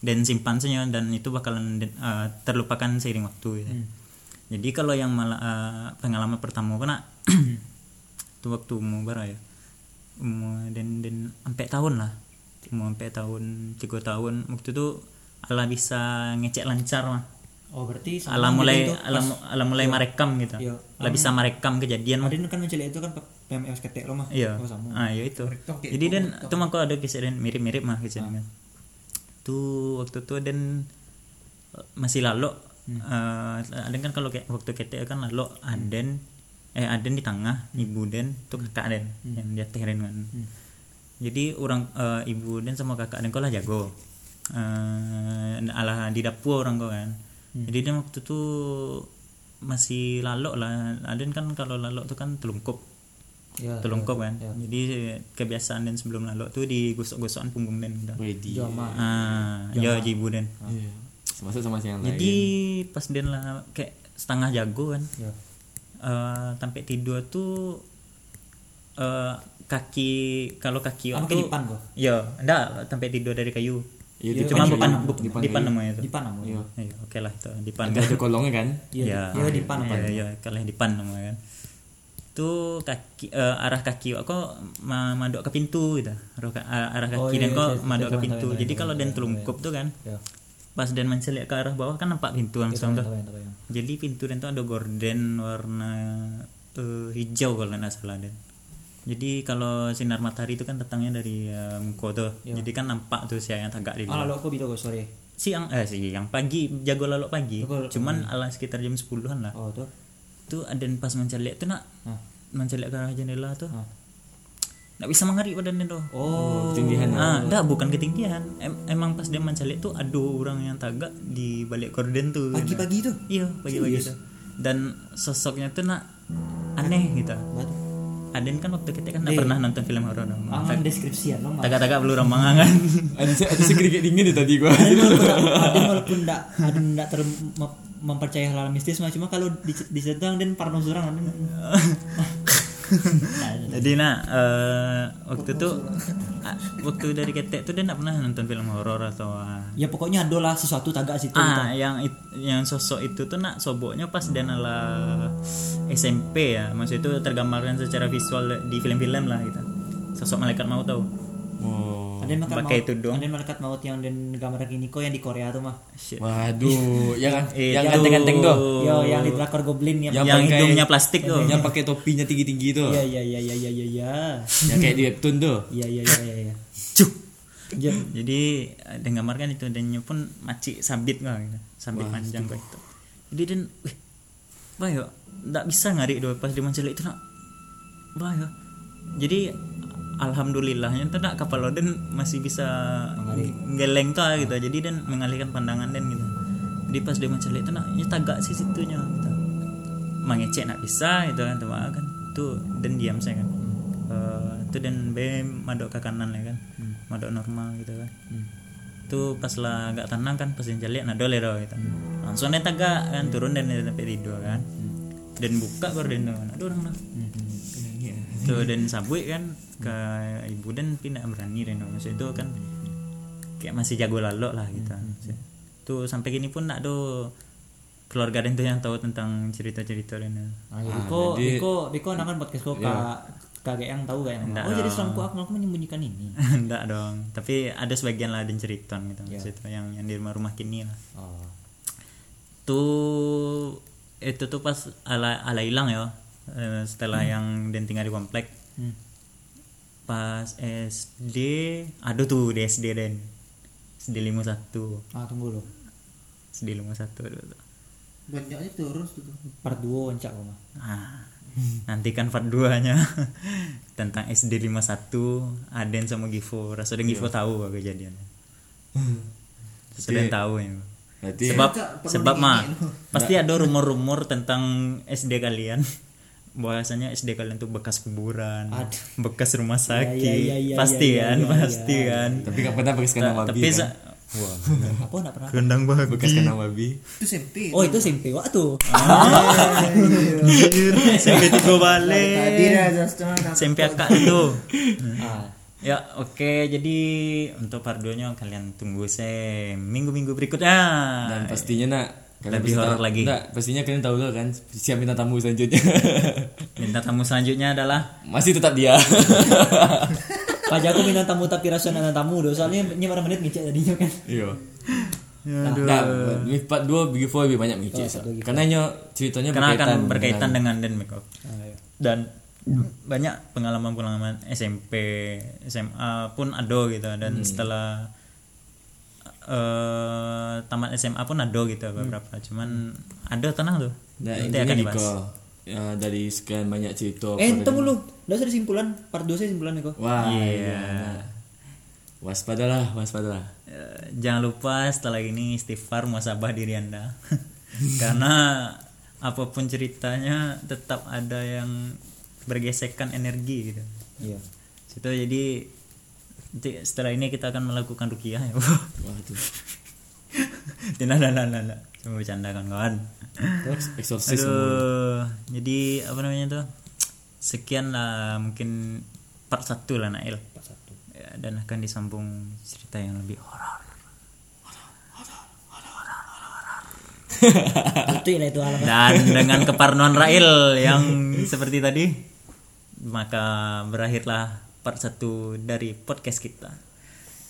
Dan simpan saja dan itu bakalan eh, terlupakan seiring waktu gitu. jadi kalau yang malah eh, pengalaman pertama kena itu waktu umur berapa ya? Umur dan dan sampai tahun lah umur sampai tahun tiga tahun. Waktu itu ala bisa ngecek lancar mah Oh berarti ala mulai gitu ala, ala mulai merekam gitu. Iya. ala bisa merekam kejadian mah kan mencelik itu kan PMS ketek lo mah. iya. Oh ah iya itu. Jadi dan itu mah kok ada kisah mirip-mirip mah kisah Ah. tuh waktu itu dan eh, masih lalu Hmm. ada kan kalau kayak waktu ketek kan lalu aden. Eh aden di tengah ibu den tuh kakak den Hmm. yang dia terin kan jadi orang eh, ibu den sama kakak den kau lah jago eh ala di dapur orang kau kan Hmm. jadi dan waktu itu masih lalu lah aden kan kalau lalu tuh kan telungkup Iya. telungkup kan jadi kebiasaan dan sebelum lalu tuh digosok-gosokan punggung den gitu. Wedi. Jama. ah ya ibu den Iya. Masuk sama yang lain. jadi pas den lah kayak setengah jago kan Ya. eh sampai tidur tuh eh kaki kalau kaki Anu waktu kedipan kok. ya enggak sampai tidur dari kayu Iya, cuma dipan bukan Dipan dipan namanya itu Dipan namanya. Iya. Iya, oke lah itu dipan Ada ada kolongnya kan? Iya, iya, dipan apa? Iya, iya, kalau yang dipan namanya kan. Tuh kaki eh, arah kaki kok ma- madok ke pintu gitu. Arah, ka- arah kaki Oh, iya, dan iya, kok iya, madok iya, ke pintu. Jadi kalau dan telungkup tuh kan Ya. pas dan mencelik ke arah bawah kan nampak pintu langsung tuh. Jadi pintu dan tuh ada gorden warna eh, hijau kalau nggak salah dan. Jadi kalau sinar matahari itu kan datangnya dari eh, muka tuh. Jadi kan nampak tuh siang yang tagak di Ah, luar. lalu aku bilang sorry. Siang eh siang pagi jago lalu pagi. Jago lalu Cuman ala sekitar jam 10-an lah. Oh tuh. Tuh ada pas mencelik tuh nak Ah. mencelik ke arah jendela tuh. Ah. Nggak bisa mengarik badannya tuh. Oh. Ketinggian. Ah, dah bukan ketinggian. Em- emang pas dia mencelik tuh ada orang yang tagak di balik korden tuh. Pagi-pagi tuh. Iya, pagi-pagi tuh. Dan sosoknya tuh nak aneh gitu. Batu. Aden kan waktu kita kan nggak pernah nonton film horor. dong. Angan deskripsian lo mah. Tagak-tagak belum rambangan. Ada ada sedikit dingin deh tadi gua. Ada walaupun enggak ada enggak terlalu mem- mempercayai hal mistis cuma kalau di disedang dan parno surang Aden. Jadi nah eh, waktu itu waktu dari ketek tuh dia nggak pernah nonton film horor atau ah, Ya pokoknya ada lah sesuatu tagak situ. ah yang it- yang sosok itu tuh nak soboknya pas dia ala SMP ya maksud itu tergambarkan secara visual di film-film lah gitu sosok malaikat mau tahu Oh. Ada yang makan pakai maut. itu dong. Ada yang malaikat maut yang dan gambar gini kok yang di Korea tuh mah. Shit. Waduh, yang Eh, yang ganteng-ganteng tuh. Yo yang di drakor Goblin yang Yang yang hidungnya plastik tuh Yang pakai topinya tinggi-tinggi tuh. Iya iya iya iya iya iya iya. Yang kayak di webtoon tuh. Iya iya iya iya. iya. Cuk. Ya, jadi ada gambarkan itu dan pun maci sabit kok gitu. sabit panjang kok itu jadi dan wih wah ya nggak bisa ngarik doa pas dia mencelik itu nak wah ya jadi alhamdulillahnya tuh nak kapal Oden masih bisa geleng tuh gitu. Jadi dan mengalihkan pandangan dan gitu. Jadi pas dia mencelik itu nak ya tagak sih situnya gitu mengecek nak bisa itu kan tuh kan tuh dan diam saya kan. Eh, itu dan B madok ke kanan ya kan. Madok normal gitu kan. Tuh pas lah agak tenang kan pas jeliat nah dole doh gitu. Langsung dia tagak kan turun dan dia sampai tidur kan. Dan buka baru dia ada orang lah tuh dan sabui kan ke ibu dan pindah berani dan maksud. Itu kan kayak masih jago lalu lah gitu. Tuh sampai gini pun nak do keluarga dan tuh yang tahu tentang cerita-cerita dan Ah, jadi kok jadi- Diko Diko nangan podcast kok kak. Kakek yang tahu kayak Oh jadi dong. selangku aku aku menyembunyikan ini. enggak dong. Tapi ada sebagian lah dan cerita gitu Ya. maksud. Itu yang yang di rumah-rumah kini lah. Oh. tuh itu tuh pas ala ala hilang ya eh, setelah yang dan tinggal di komplek. Hmm. pas SD ada tuh di SD dan SD 51 Ah tunggu lo. SD 51 dulu tuh. banyaknya terus tuh Part 2 wancak kok mah. Ah, nanti kan part 2 nya tentang SD 51 Aden sama Givo. Rasa dan Givo tahu apa kejadiannya. Sudah tahu ya. Berarti sebab sebab mah pasti ada rumor-rumor tentang SD kalian bahasanya SD kalian tuh bekas kuburan Aduh. bekas rumah sakit. iya, iya, pasti iya, kan iya, pasti iya, kan. Tapi kan pernah bekas kandang babi. tapi kan? wah. Apa enggak pernah? Kandang babi. Bekas kandang babi. itu SMP oh itu SMP waktu sampai tiga balik. Tadi aja setengah sampai akak itu. Ah. Ya oke. Jadi untuk pardonya kalian tunggu saya minggu-minggu berikutnya. Dan pastinya nak kalian Lebih horor lagi. Nggak, pastinya kalian tahu lah kan siap minta tamu selanjutnya. minta tamu selanjutnya adalah Masih tetap dia. Pak Jago minta tamu tapi rasanya tamu doh soalnya ini berapa menit ngecek tadinya kan Iya. Nah, nah, part 2 before lebih banyak mikir. Karena hanya ceritanya karena berkaitan akan berkaitan dengan Dan Makeup dan banyak pengalaman-pengalaman SMP SMA pun ada gitu dan setelah eh tamat SMA pun ada gitu beberapa. Cuman ada tenang tuh. Nah, Nanti akan dibahas. Niko, ya, dari sekian banyak cerita eh apa tunggu lu. udah ada simpulan part 2 saya simpulan nih kok Wah, Iya. iya. Nah. Waspadalah, waspadalah. Eh, jangan lupa setelah ini istighfar muasabah diri anda. Karena apa pun ceritanya tetap ada yang bergesekan energi gitu. Iya. Situ jadi nanti setelah ini kita akan melakukan rukiah ya Waduh. tidak tidak tidak tidak. Cuma bercanda kawan-kawan. Eksorsis semua. Aduh, jadi apa namanya tuh? Sekian lah mungkin part satu lah Nail. Part 1 ya, dan akan disambung cerita yang lebih horor. Itu dan dengan keparnoan Rail yang seperti tadi maka berakhirlah part 1 dari podcast kita.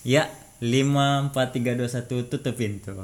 Ya, 5 4 3 2 1 tutup pintu.